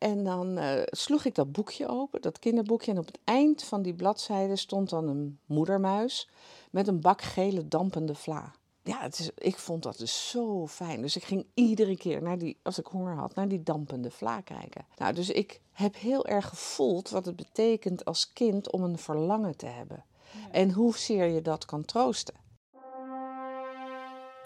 En dan eh, sloeg ik dat boekje open, dat kinderboekje. En op het eind van die bladzijde stond dan een moedermuis met een bak gele dampende vla. Ja, het is, ik vond dat dus zo fijn. Dus ik ging iedere keer, naar die, als ik honger had, naar die dampende vla kijken. Nou, dus ik heb heel erg gevoeld wat het betekent als kind om een verlangen te hebben. En hoezeer je dat kan troosten.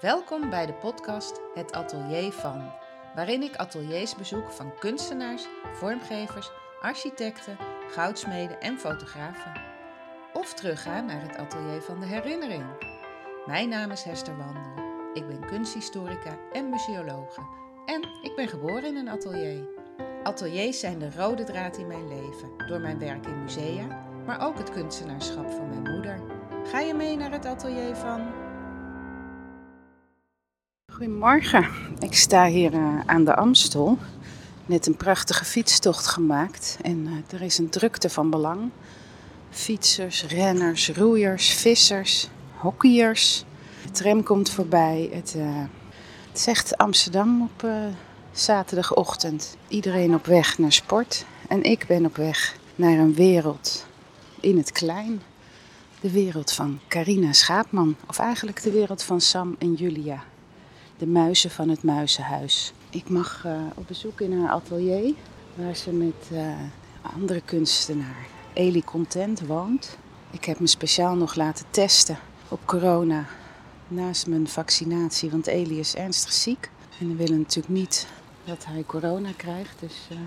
Welkom bij de podcast Het Atelier van, waarin ik ateliers bezoek van kunstenaars, vormgevers, architecten, goudsmeden en fotografen. Of terugga naar het atelier van de herinnering. Mijn naam is Hester Wandel. Ik ben kunsthistorica en museologe. En ik ben geboren in een atelier. Ateliers zijn de rode draad in mijn leven, door mijn werk in musea, maar ook het kunstenaarschap van mijn moeder. Ga je mee naar het atelier van Goedemorgen, ik sta hier uh, aan de Amstel. Net een prachtige fietstocht gemaakt en uh, er is een drukte van belang. Fietsers, renners, roeiers, vissers, hockeyers. De tram komt voorbij. Het, uh, het is echt Amsterdam op zaterdagochtend. Iedereen op weg naar sport en ik ben op weg naar een wereld in het klein. De wereld van Carina Schaapman, of eigenlijk de wereld van Sam en Julia de muizen van het muizenhuis. Ik mag uh, op bezoek in haar atelier, waar ze met uh, andere kunstenaar Eli Content woont. Ik heb me speciaal nog laten testen op corona naast mijn vaccinatie, want Eli is ernstig ziek. En we willen natuurlijk niet dat hij corona krijgt, dus uh,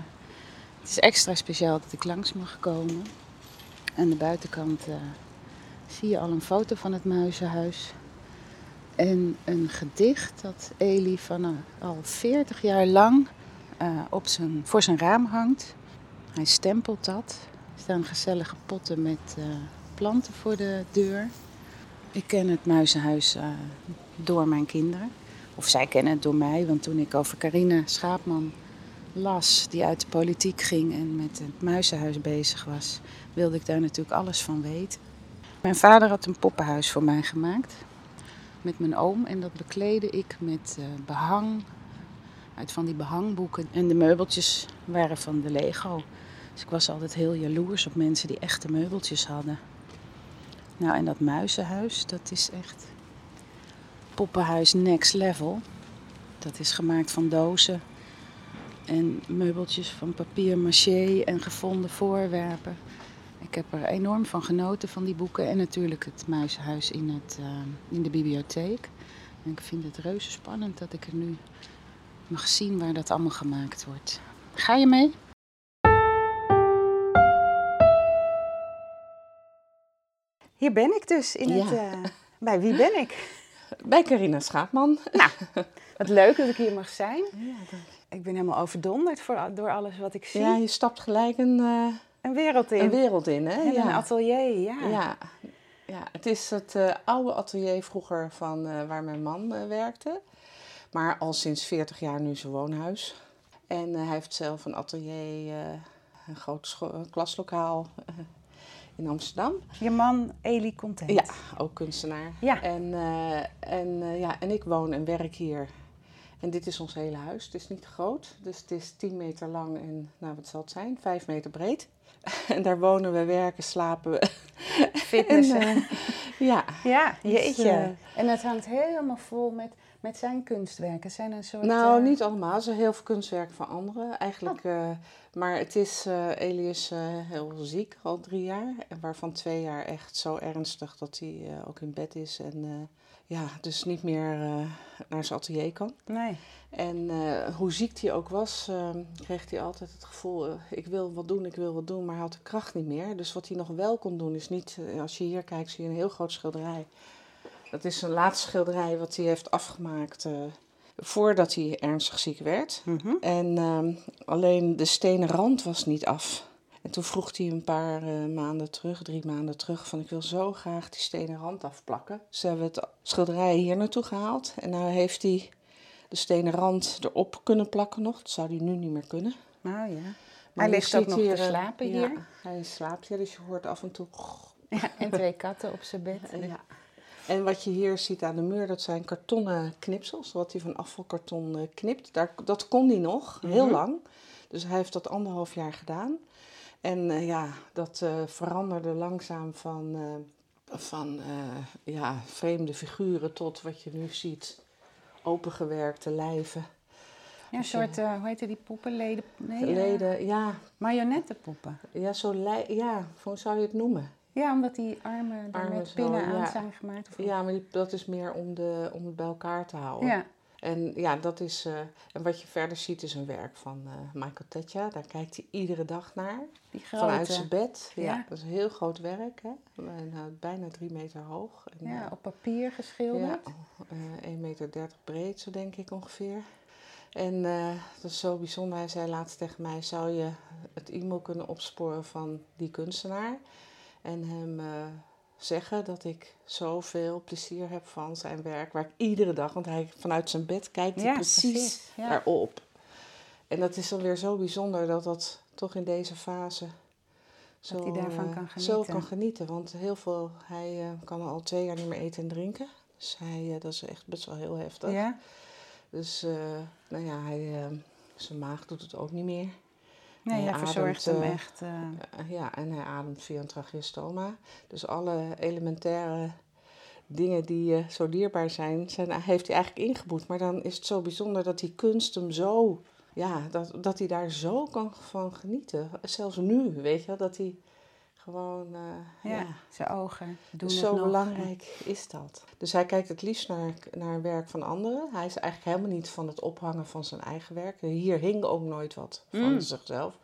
het is extra speciaal dat ik langs mag komen. Aan de buitenkant zie je al een foto van het muizenhuis. En een gedicht dat Eli van uh, al 40 jaar lang uh, op zijn, voor zijn raam hangt. Hij stempelt dat. Er staan gezellige potten met uh, planten voor de deur. Ik ken het muizenhuis door mijn kinderen. Of zij kennen het door mij, want toen ik over Carina Schaapman las, die uit de politiek ging en met het muizenhuis bezig was, wilde ik daar natuurlijk alles van weten. Mijn vader had een poppenhuis voor mij gemaakt met mijn oom. En dat bekleedde ik met uh, behang uit van die behangboeken. En de meubeltjes waren van de Lego. Dus ik was altijd heel jaloers op mensen die echte meubeltjes hadden. Nou, en dat muizenhuis, dat is echt poppenhuis next level. Dat is gemaakt van dozen en meubeltjes van papier maché en gevonden voorwerpen. Ik heb er enorm van genoten van die boeken en natuurlijk het muizenhuis in, het, uh, in de bibliotheek. En ik vind het reuze spannend dat ik er nu mag zien waar dat allemaal gemaakt wordt. Ga je mee? Hier ben ik dus. In Ja. het, uh, bij wie ben ik? Bij Carina Schaapman. Nou, wat leuk dat ik hier mag zijn. Ik ben helemaal overdonderd voor, door alles wat ik zie. Ja, je stapt gelijk een, eh, Een wereld in. een wereld in, hè? En ja. een atelier, ja. Ja. ja, het is het eh, oude atelier vroeger van eh, waar mijn man eh, werkte. Maar al sinds 40 jaar nu zijn woonhuis. En hij heeft zelf een atelier, een groot klaslokaal in Amsterdam. Je man Eli Content. Ja, ook kunstenaar. Ja. En, en, ja, en ik woon en werk hier. En dit is ons hele huis. Het is niet groot, dus het is 10 meter lang en, nou wat zal het zijn, 5 meter breed. En daar wonen we, werken, slapen we. Fitness. En, eh, ja, ja, Dus, jeetje. eh, en het hangt helemaal vol met, met zijn kunstwerken. Zijn een soort... nou eh, niet allemaal. Er is heel veel kunstwerk van anderen eigenlijk. eh, maar het is, Elie is eh, heel ziek, al drie jaar. En waarvan twee jaar echt zo ernstig dat hij ook in bed is. En ja, dus niet meer naar zijn atelier kan. Nee. En hoe ziek hij ook was, kreeg hij altijd het gevoel: ik wil wat doen, ik wil wat doen, maar hij had de kracht niet meer. Dus wat hij nog wel kon doen, is niet. als je hier kijkt, zie je een heel groot schilderij. Dat is een laatste schilderij wat hij heeft afgemaakt eh, voordat hij ernstig ziek werd. Mhm. En ehm, alleen de stenen rand was niet af. En toen vroeg hij een paar eh, maanden terug, drie maanden terug, van ik wil zo graag die stenen rand afplakken. Ze hebben het schilderij hier naartoe gehaald en nou heeft hij de stenen rand erop kunnen plakken nog. Dat zou hij nu niet meer kunnen. Nou ja. Maar Hij ligt ook nog te eh, slapen ja, hier. hij slaapt hier, dus je hoort af en toe... ja. En twee katten op zijn bed. Ja. En wat je hier ziet aan de muur, dat zijn kartonnen knipsels. Wat hij van afvalkarton eh, knipt. Daar, dat kon hij nog, heel Mhm. lang. Dus hij heeft dat anderhalf jaar gedaan. En eh, ja, dat eh, veranderde langzaam van, van ja, vreemde figuren tot wat je nu ziet. Opengewerkte lijven. Ja, een Dus, soort, hoe heette die poppen? Leden, nee, Leden, ja, marionettenpoppen. ja, zo ja, hoe zou je het noemen? Ja, omdat die armen daar Armen met zo, pinnen aan ja. zijn gemaakt. Of- Ja, maar die, dat is meer om, de, om het bij elkaar te houden. ja. En ja, dat is. eh, en wat je verder ziet is een werk van eh, Michael Tetja. Daar kijkt hij iedere dag naar. die grote. Vanuit zijn bed. Ja. Ja. dat is een heel groot werk. Hè? Bijna, bijna drie meter hoog. En, ja, eh, op papier geschilderd. ja, eh 1,30 meter breed, zo denk ik ongeveer. En eh, dat is zo bijzonder. Hij zei laatst tegen mij: zou je het e-mail kunnen opsporen van die kunstenaar? En hem eh, zeggen dat ik zoveel plezier heb van zijn werk, waar ik iedere dag, want hij vanuit zijn bed kijkt hij Ja, precies, precies, ja. daarop. En dat is dan weer zo bijzonder dat dat toch in deze fase zo, Dat hij daarvan eh, kan zo genieten. kan genieten. Want heel veel, hij eh, kan al twee jaar niet meer eten en drinken. Dus hij, dat is echt best wel heel heftig. Ja? Dus nou ja, hij, zijn maag doet het ook niet meer. Nee, Hij verzorgt ademt, hem eh, echt. eh, Eh, ja, en hij ademt via een tracheostoma. Dus alle elementaire dingen die eh, zo dierbaar zijn, zijn, heeft hij eigenlijk ingeboet. Maar dan is het zo bijzonder dat die kunst hem zo, ja, dat, dat hij daar zo kan van genieten. Zelfs nu, weet je wel, dat hij gewoon, eh, ja, ja, zijn ogen doen zo het nog. belangrijk is dat. Dus hij kijkt het liefst naar, naar werk van anderen. Hij is eigenlijk helemaal niet van het ophangen van zijn eigen werk. Hier hing ook nooit wat van Mm. zichzelf.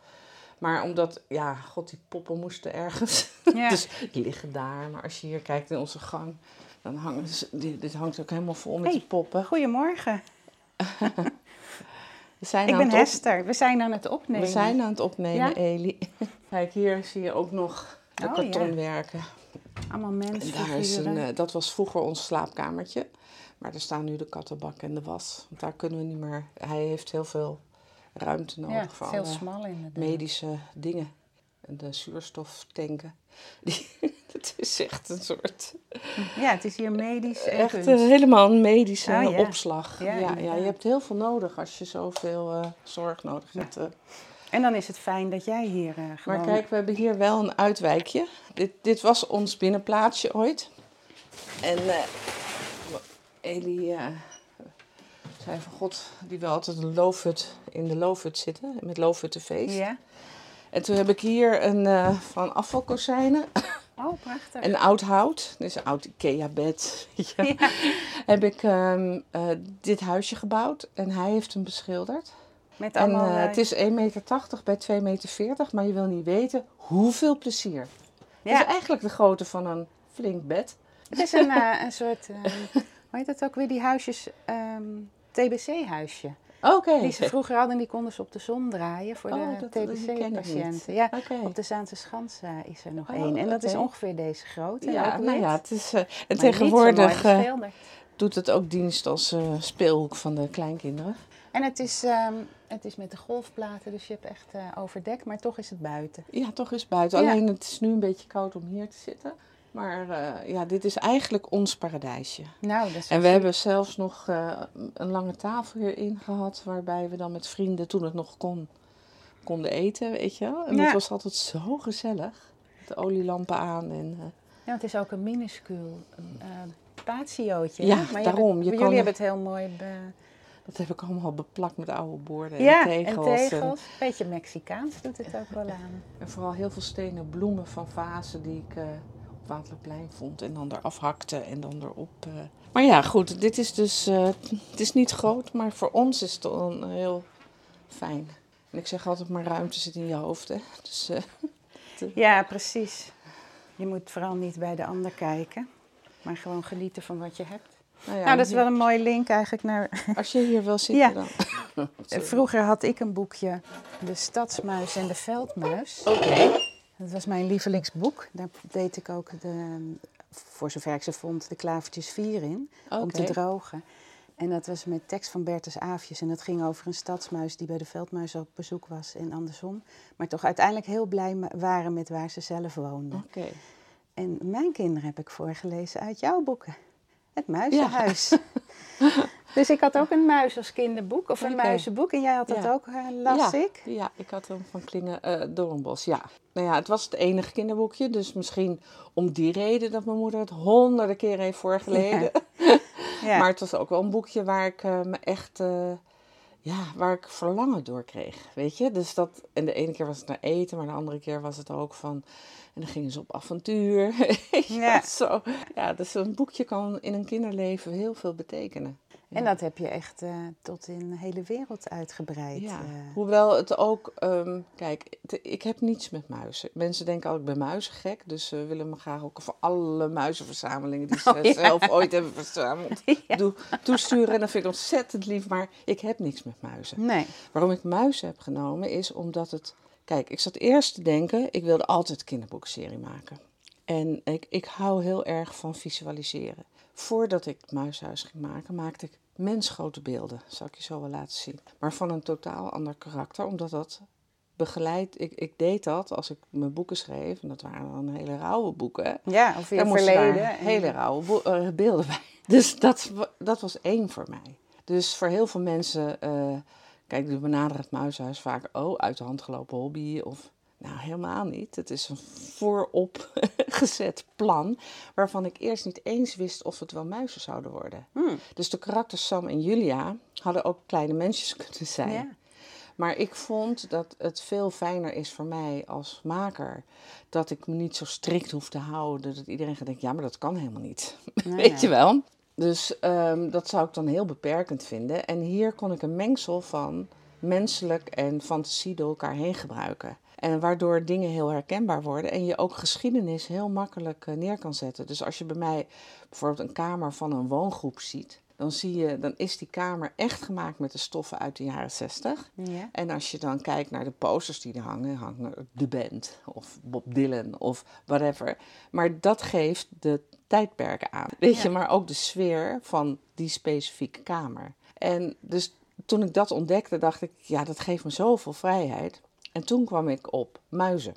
Maar omdat, ja, god, die poppen moesten ergens. Ja. dus die liggen daar. Maar als je hier kijkt in onze gang, dan hangen ze, dit, dit hangt ook helemaal vol met Hey. die poppen. Goedemorgen, We zijn ik aan ben op- Hester. We zijn aan het opnemen. We zijn aan het opnemen, Ja? Eli. Kijk, hier zie je ook nog de Oh, kartonwerken. Allemaal En daar is een, mensfiguren. eh, dat was vroeger ons slaapkamertje. Maar er staan nu de kattenbak en de was. Want daar kunnen we niet meer... Hij heeft heel veel ruimte nodig ja, voor veel alle smal inderdaad. medische dingen. De zuurstoftanken. Die, het is echt een soort... Ja, het is hier medisch Echt kunst. eh, helemaal een medische Oh, ja. opslag. Ja, Ja, je hebt heel veel nodig als je zoveel eh, zorg nodig hebt. eh. En dan is het fijn dat jij hier eh, gewoon... Maar kijk, we hebben hier wel een uitwijkje. Dit, dit was ons binnenplaatsje ooit. En eh Eli eh, zei van God, die wil altijd een loofhut in de loofhut zitten. Met loofhuttenfeest. Ja? En toen heb ik hier een eh, van afvalkozijnen. Oh, prachtig. Een oud hout, dus een oud Ikea-bed. Heb ik ehm, eh, dit huisje gebouwd en hij heeft hem beschilderd. Met En allemaal... eh, eh, het is 1,80 meter bij 2,40 meter, maar je wil niet weten hoeveel plezier. Het ja, is eigenlijk de grootte van een flink bed. het is een, een soort... hoe heet dat ook weer? Die huisjes... ehm, TBC-huisje. Oké. Die ze vroeger hadden, die konden ze op de zon draaien voor Oh, de. TBC-patiënten. Ja, op de Zaanse Schans eh, is er nog Oh, één. En dat is ongeveer deze grootte. Ja, nou ja, het is, eh, en tegenwoordig mooi eh, doet het ook dienst als speelhoek van de kleinkinderen. En het is, ehm, het is met de golfplaten, dus je hebt echt overdekt, maar toch is het buiten. Ja, toch is buiten. Ja. Alleen het is nu een beetje koud om hier te zitten. Maar eh, ja, dit is eigenlijk ons paradijsje. Nou, dat is En we hebben zelfs nog eh, een lange tafel hierin gehad, waarbij we dan met vrienden, toen het nog kon, konden eten, weet je. En Ja. dat was altijd zo gezellig. De olielampen aan en... eh, Ja, het is ook een minuscuul patiootje. Ja? Maar daarom. Je Je jullie kan- hebben het heel mooi... Be... dat heb ik allemaal beplakt met oude borden ja, en tegels. en En, tegels. Beetje Mexicaans doet het ook wel aan. en vooral heel veel stenen bloemen van vazen die ik op Waterplein vond. En dan eraf hakte en dan erop... eh. Maar ja, goed. Dit is dus... eh, het is niet groot, maar voor ons is het dan heel fijn. En ik zeg altijd, maar ruimte zit in je hoofd, hè. Dus... eh, Ja, precies. Je moet vooral niet bij de ander kijken, maar gewoon genieten van wat je hebt. Nou, ja, nou, dat is wel een mooie link eigenlijk naar... Als je hier wil zitten, Ja. dan... Sorry. Vroeger had ik een boekje, De Stadsmuis en de Veldmuis. Oké. Dat was mijn lievelingsboek. Daar deed ik ook, de, voor zover ik ze vond, de klavertjes vier in. Om te drogen. En dat was met tekst van Bertus Aafjes. En dat ging over een stadsmuis die bij de veldmuis op bezoek was en andersom. Maar toch uiteindelijk heel blij waren met waar ze zelf woonden. Oké. En mijn kinderen heb ik voorgelezen uit jouw boeken. Het Muizenhuis. Dus ik had ook een muis als kinderboek, of een muizenboek. En jij had dat Ja. ook, eh, las ja, ik. Ja, ik had hem van Klingen eh Doornbos, ja. Nou ja, het was het enige kinderboekje, dus misschien om die reden dat mijn moeder het honderden keer heeft voorgelezen. Ja. Maar het was ook wel een boekje waar ik eh, me echt, ja, waar ik verlangen door kreeg, weet je. Dus dat, en de ene keer was het naar eten, maar de andere keer was het ook van, en dan gingen ze op avontuur. Ja. Zo. ja, dus een boekje kan in een kinderleven heel veel betekenen. En dat heb je echt eh, tot in de hele wereld uitgebreid. Ja, eh. hoewel het ook, ehm, kijk, ik heb niets met muizen. Mensen denken al, ik ben muizengek, dus ze willen me graag ook voor alle muizenverzamelingen die ze Oh, ja. zelf ooit hebben verzameld Ja. doe, toesturen. En dat vind ik ontzettend lief, maar ik heb niks met muizen. Nee. Waarom ik muizen heb genomen is omdat het, kijk, ik zat eerst te denken, ik wilde altijd kinderboekserie maken. En ik, ik hou heel erg van visualiseren. Voordat ik muishuis ging maken, maakte ik mensgrote beelden. Zal ik je zo wel laten zien. Maar van een totaal ander karakter, omdat dat begeleid... Ik, ik deed dat als ik mijn boeken schreef, en dat waren dan hele rauwe boeken. Ja, of je verleden. daar en- hele rauwe eh, beelden bij. Dus dat, dat was één voor mij. Dus voor heel veel mensen... eh, kijk, die benaderen het muishuis vaak... oh, uit de hand gelopen hobby of... Nou, helemaal niet. Het is een voorop gezet plan... waarvan ik eerst niet eens wist of het wel muizen zouden worden. Hmm. Dus de karakters Sam en Julia hadden ook kleine mensjes kunnen zijn. Ja. Maar ik vond dat het veel fijner is voor mij als maker dat ik me niet zo strikt hoef te houden. Dat iedereen gaat denken, ja, maar dat kan helemaal niet. Weet je wel? Dus ehm, dat zou ik dan heel beperkend vinden. En hier kon ik een mengsel van menselijk en fantasie door elkaar heen gebruiken. En waardoor dingen heel herkenbaar worden en je ook geschiedenis heel makkelijk eh, neer kan zetten. Dus als je bij mij bijvoorbeeld een kamer van een woongroep ziet, dan zie je, dan is die kamer echt gemaakt met de stoffen uit de jaren 60. Ja. En als je dan kijkt naar de posters die er hangen, hangen de band of Bob Dylan of whatever. Maar dat geeft de tijdperken aan. Weet je, maar ook de sfeer van die specifieke kamer. En dus toen ik dat ontdekte, dacht ik, ja, dat geeft me zoveel vrijheid. En toen kwam ik op muizen.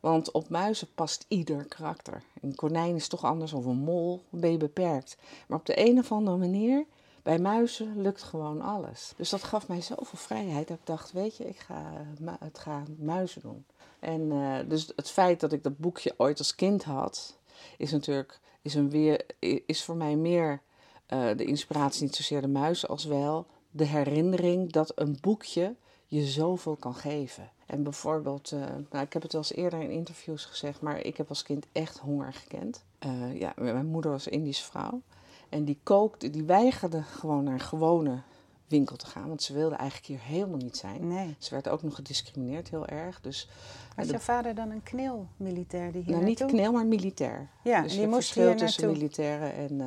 Want op muizen past ieder karakter. Een konijn is toch anders, of een mol, ben je beperkt. Maar op de een of andere manier, bij muizen lukt gewoon alles. Dus dat gaf mij zoveel vrijheid dat ik dacht, weet je, ik ga, mu- het ga muizen doen. En eh, dus het feit dat ik dat boekje ooit als kind had, is natuurlijk is een weer, is voor mij meer eh, de inspiratie, niet zozeer de muizen, als wel de herinnering dat een boekje je zoveel kan geven. En bijvoorbeeld, eh, nou, ik heb het wel eens eerder in interviews gezegd, maar ik heb als kind echt honger gekend. Eh, ja, mijn moeder was Indische vrouw. En die kookte, die weigerde gewoon naar een gewone winkel te gaan, want ze wilde eigenlijk hier helemaal niet zijn. Nee. Ze werd ook nog gediscrimineerd heel erg. Dus Was de- jouw vader dan een knil-militair die hier nou, niet naartoe? kneel, maar militair. Ja, dus die je moest hier tussen militairen en... eh,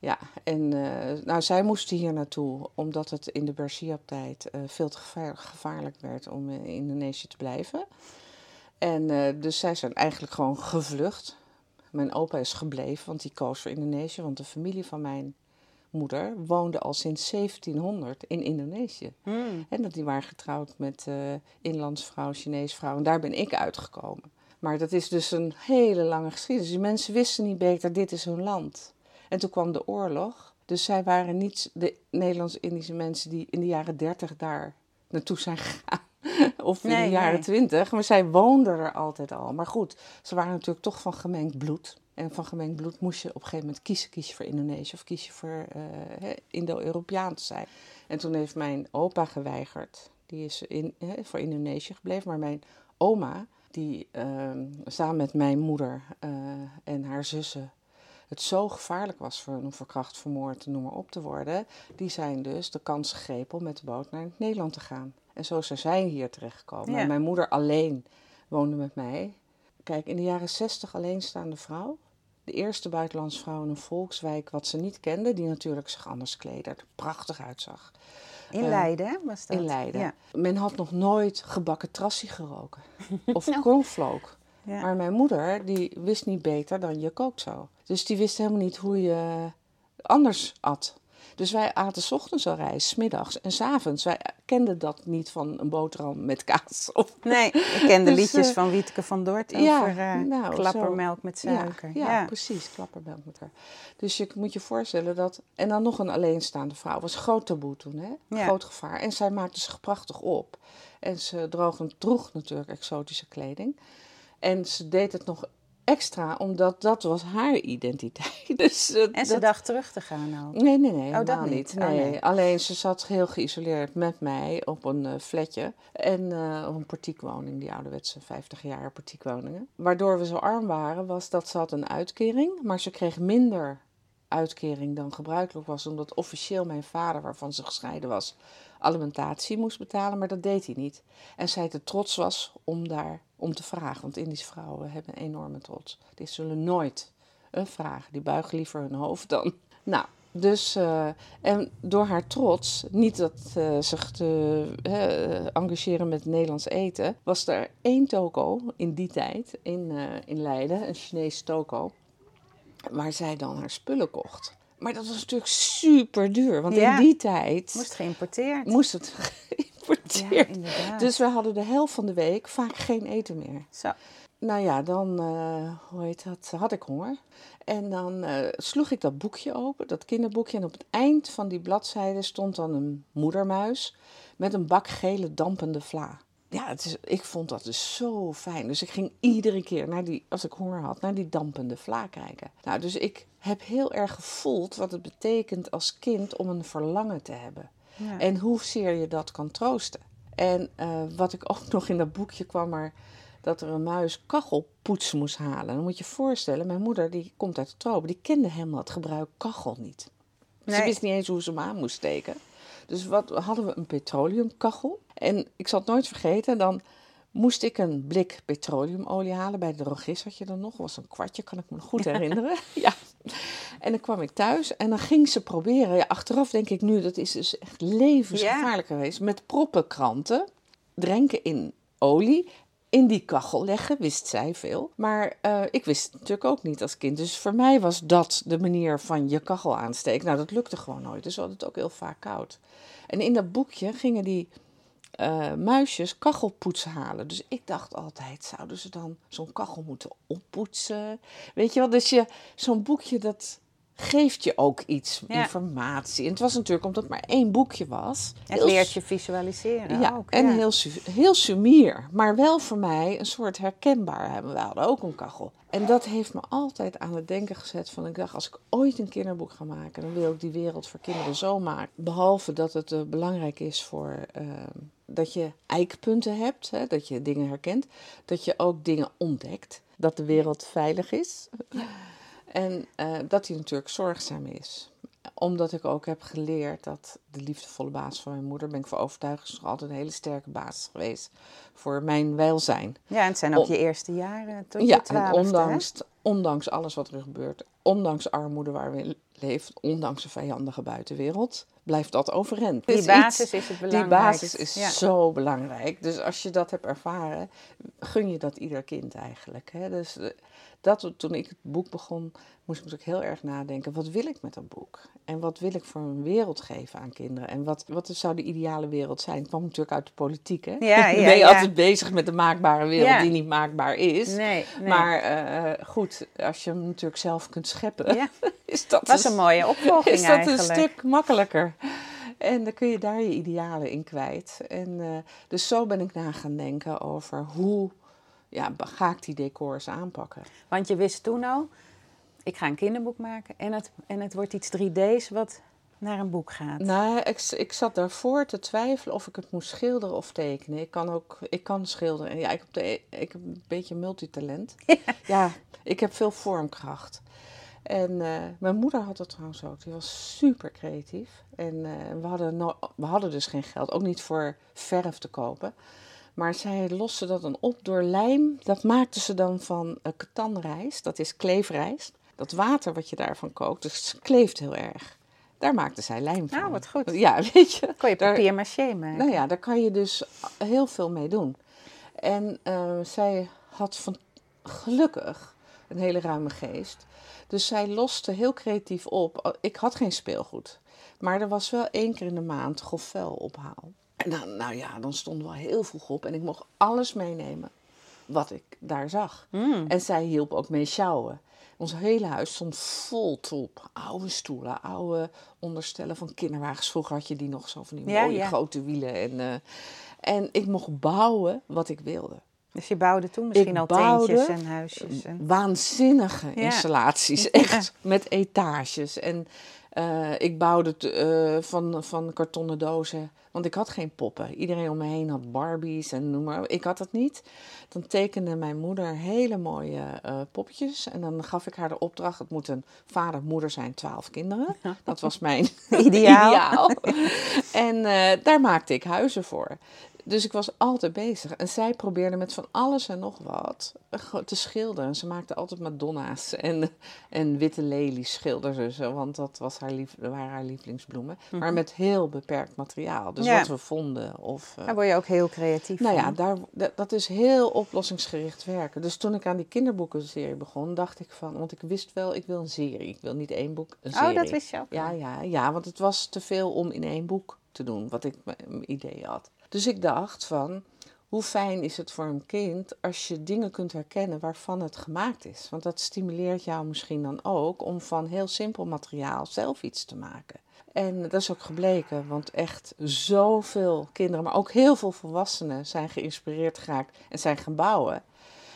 ja, en eh, nou, zij moesten hier naartoe omdat het in de Bersiab-tijd eh, veel te gevaar- gevaarlijk werd om in Indonesië te blijven. En eh, dus zij zijn eigenlijk gewoon gevlucht. Mijn opa is gebleven, want die koos voor Indonesië. Want de familie van mijn moeder woonde al sinds 1700 in Indonesië. Hmm. En dat die waren getrouwd met inlandsvrouw, Chinees vrouw. En daar ben ik uitgekomen. Maar dat is dus een hele lange geschiedenis. Die mensen wisten niet beter, dit is hun land. En toen kwam de oorlog. Dus zij waren niet de Nederlands-Indische mensen die in de jaren dertig daar naartoe zijn gegaan. Of in Nee, de jaren nee. twintig. Maar zij woonden er altijd al. Maar goed, ze waren natuurlijk toch van gemengd bloed. En van gemengd bloed moest je op een gegeven moment kiezen. Kies je voor Indonesië of kies je voor eh, Indo-Europeaan te zijn. En toen heeft mijn opa geweigerd. Die is in, voor Indonesië gebleven. Maar mijn oma, die ehm, samen met mijn moeder eh, en haar zussen het zo gevaarlijk was voor een verkracht, vermoord, noem maar op te worden, die zijn dus de kans gegrepen om met de boot naar Nederland te gaan. En zo zijn zij hier terechtgekomen. Ja. En mijn moeder alleen woonde met mij. Kijk, in de jaren zestig alleenstaande vrouw. De eerste buitenlandse vrouw in een volkswijk wat ze niet kende, die natuurlijk zich anders kleedde, er prachtig uitzag. In Eh, Leiden was dat? In Leiden. Ja. Men had nog nooit gebakken trassie geroken. Of cornflake. Ja. Maar mijn moeder, die wist niet beter dan je kookt zo. Dus die wist helemaal niet hoe je anders at. Dus wij aten 's ochtends al rijst, 's middags en 's avonds. Wij kenden dat niet van een boterham met kaas. Of, Nee, ik ken de Dus, liedjes eh, van Wietke van Dort ja, over eh, nou, klappermelk met Ja, suiker. Ja, precies, klappermelk met haar. Dus je moet je voorstellen dat... En dan nog een alleenstaande vrouw. was groot taboe toen, hè? Ja. Groot gevaar. En zij maakte zich prachtig op. En ze droeg, en droeg natuurlijk exotische kleding. En ze deed het nog extra, omdat dat was haar identiteit. Dus, eh, En ze dat- dacht terug te gaan ook. Nee, nee, nee. dat helemaal niet? Oh, Nee. Alleen ze zat heel geïsoleerd met mij op een eh, flatje. En eh, op een portiekwoning, die ouderwetse 50 jaar portiekwoningen. Waardoor we zo arm waren, was dat ze had een uitkering. Maar ze kreeg minder uitkering dan gebruikelijk was. Omdat officieel mijn vader, waarvan ze gescheiden was, alimentatie moest betalen. Maar dat deed hij niet. En zij te trots was om daar om te vragen. Want Indische vrouwen hebben een enorme trots. Die zullen nooit een vragen. Die buigen liever hun hoofd dan. Nou, dus, eh, en door haar trots, niet dat eh, zich te eh, engageren met Nederlands eten, was er één toko in die tijd in, in Leiden, een Chinese toko, waar zij dan haar spullen kocht. Maar dat was natuurlijk super duur, want Ja. in die tijd Moest geïmporteerd. moest het ja, dus we hadden de helft van de week vaak geen eten meer. Zo. Nou ja, dan eh, hoe heet dat, had ik honger. En dan eh, sloeg ik dat boekje open, dat kinderboekje. En op het eind van die bladzijde stond dan een moedermuis met een bak gele dampende vla. Ja, het is, ik vond dat dus zo fijn. Dus ik ging iedere keer, naar die, als ik honger had, naar die dampende vla kijken. Nou, dus ik heb heel erg gevoeld wat het betekent als kind om een verlangen te hebben. Ja. En hoezeer je dat kan troosten. En eh, wat ik ook nog in dat boekje kwam, maar dat er een muis kachelpoets moest halen. Dan moet je je voorstellen, mijn moeder die komt uit de tropen, die kende helemaal het gebruik kachel niet. Ze wist niet eens hoe ze hem aan moest steken. Dus wat, hadden we een petroleumkachel. En ik zal het nooit vergeten, dan moest ik een blik petroleumolie halen. Bij de drogist had je dan nog, was een kwartje, kan ik me nog goed herinneren. ja. En dan kwam ik thuis en dan ging ze proberen. Ja, achteraf denk ik nu, dat is dus echt levensgevaarlijk geweest. Met proppenkranten, drenken in olie, in die kachel leggen, wist zij veel. Maar eh, ik wist het natuurlijk ook niet als kind. Dus voor mij was dat de manier van je kachel aansteken. Nou, dat lukte gewoon nooit. Dus we hadden het ook heel vaak koud. En in dat boekje gingen die eh, muisjes kachelpoets halen. Dus ik dacht altijd, zouden ze dan zo'n kachel moeten oppoetsen? Weet je wel, dus je, zo'n boekje dat geeft je ook iets Ja. informatie. En het was natuurlijk omdat het maar één boekje was. Het heel leert je visualiseren ja, ook. en ja. heel, heel sumier. Maar wel voor mij een soort herkenbaar hebben. We hadden ook een kachel. En dat heeft me altijd aan het denken gezet van... Ik dacht, als ik ooit een kinderboek ga maken... dan wil ik die wereld voor kinderen zo maken. Behalve dat het eh, belangrijk is voor... eh, dat je eikpunten hebt, hè, dat je dingen herkent. Dat je ook dingen ontdekt. Dat de wereld veilig is. En eh, dat hij natuurlijk zorgzaam is. Omdat ik ook heb geleerd dat de liefdevolle baas van mijn moeder, ben ik voor overtuigd, is nog altijd een hele sterke basis geweest voor mijn welzijn. Ja, en het zijn ook Om- je eerste jaren tot ja, je twaalfde. en hè? ondanks, ondanks alles wat er gebeurt, ondanks armoede waar we leven, ondanks de vijandige buitenwereld, blijft dat overeind. Die basis iets- is het Die belangrijkste. basis is Ja. zo belangrijk. Dus als je dat hebt ervaren, gun je dat ieder kind eigenlijk. Hè? Dus eh, dat, toen ik het boek begon, moest ik natuurlijk heel erg nadenken. Wat wil ik met dat boek? En wat wil ik voor een wereld geven aan kinderen? En wat, wat zou de ideale wereld zijn? Het kwam natuurlijk uit de politiek, hè? Ja, Dan ja, ben je ja. altijd bezig met de maakbare wereld die niet maakbaar is. Nee, nee. Maar eh, goed, als je hem natuurlijk zelf kunt scheppen, is dat, was een, een mooie opvolging is dat een stuk makkelijker. En dan kun je daar je idealen in kwijt. En eh, dus zo ben ik na gaan denken over hoe ja, ga ik die decors aanpakken. Want je wist toen al, ik ga een kinderboek maken en het, en het wordt iets 3D's wat naar een boek gaat. Nou, ik, ik zat daarvoor te twijfelen of ik het moest schilderen of tekenen. Ik kan ook, ik kan schilderen. Ja, ik heb, de, ik heb een beetje multitalent. Ja, ik heb veel vormkracht. En eh, mijn moeder had dat trouwens ook. Die was super creatief. En eh, we, hadden no- we hadden dus geen geld, ook niet voor verf te kopen. Maar zij loste dat dan op door lijm. Dat maakte ze dan van uh, katanrijst, dat is kleefrijst. Dat water wat je daarvan kookt, dus het kleeft heel erg. Daar maakte zij lijm van. Nou, wat goed. Ja, weet je. Kon je papier maché maken. nou ja, daar kan je dus heel veel mee doen. En eh, zij had van, gelukkig een hele ruime geest. Dus zij loste heel creatief op. Ik had geen speelgoed. Maar er was wel één keer in de maand gofvel ophaal. En dan, nou ja, dan stonden we al heel vroeg op en ik mocht alles meenemen wat ik daar zag. Mm. En zij hielp ook mee sjouwen. Ons hele huis stond vol troep. Oude stoelen, oude onderstellen van kinderwagens. Vroeger had je die nog zo van die Ja, mooie ja. grote wielen. En, eh, en ik mocht bouwen wat ik wilde. Dus je bouwde toen misschien Ik al tentjes en huisjes. En... Waanzinnige Ja. installaties, echt met etages. En eh, ik bouwde eh, van, van kartonnen dozen, want ik had geen poppen. Iedereen om me heen had Barbies en noem maar. op. Ik had dat niet. Dan tekende mijn moeder hele mooie eh poppetjes. En dan gaf ik haar de opdracht: het moet een vader, moeder zijn, twaalf kinderen. Dat was mijn Ideaal. ideaal. en daar maakte ik huizen voor. Dus ik was altijd bezig. En zij probeerde met van alles en nog wat te schilderen. Ze maakte altijd Madonna's en, en witte lelies schilderde ze. Want dat was haar lief, waren haar lievelingsbloemen. Maar met heel beperkt materiaal. Dus Ja. wat we vonden. Of, eh, Daar word je ook heel creatief nou van. ja, daar, dat- is heel oplossingsgericht werken. Dus toen ik aan die kinderboekenserie begon, dacht ik van... Want ik wist wel, ik wil een serie. Ik wil niet één boek, een serie. Oh, dat wist je ook. Ja, ja, ja, want het was te veel om in één boek te doen, wat ik mijn idee had. Dus ik dacht van, hoe fijn is het voor een kind als je dingen kunt herkennen waarvan het gemaakt is? Want dat stimuleert jou misschien dan ook om van heel simpel materiaal zelf iets te maken. En dat is ook gebleken, want echt zoveel kinderen, maar ook heel veel volwassenen zijn geïnspireerd geraakt en zijn gaan bouwen.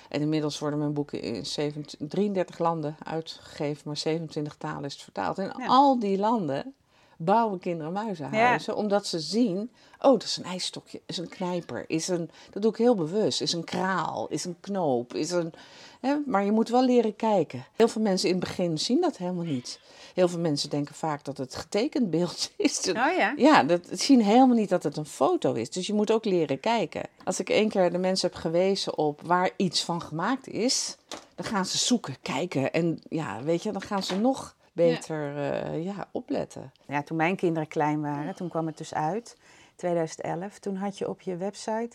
En inmiddels worden mijn boeken in 17 33 landen uitgegeven, maar 27 talen is het vertaald. En Ja. al die landen bouwen kinderen muizenhuizen, omdat ze zien, oh, dat is een ijsstokje, is een knijper, is een, dat doe ik heel bewust, is een kraal, is een knoop, is een, hè, maar je moet wel leren kijken. Heel veel mensen in het begin zien dat helemaal niet. Heel veel mensen denken vaak dat het getekend beeld is. Oh ja? Ja, dat zien helemaal niet dat het een foto is. Dus je moet ook leren kijken. Als ik één keer de mensen heb gewezen op waar iets van gemaakt is, dan gaan ze zoeken, kijken. En ja, weet je, dan gaan ze nog beter eh, ja, opletten. Ja, toen mijn kinderen klein waren, toen kwam het dus uit, 2011. Toen had je op je website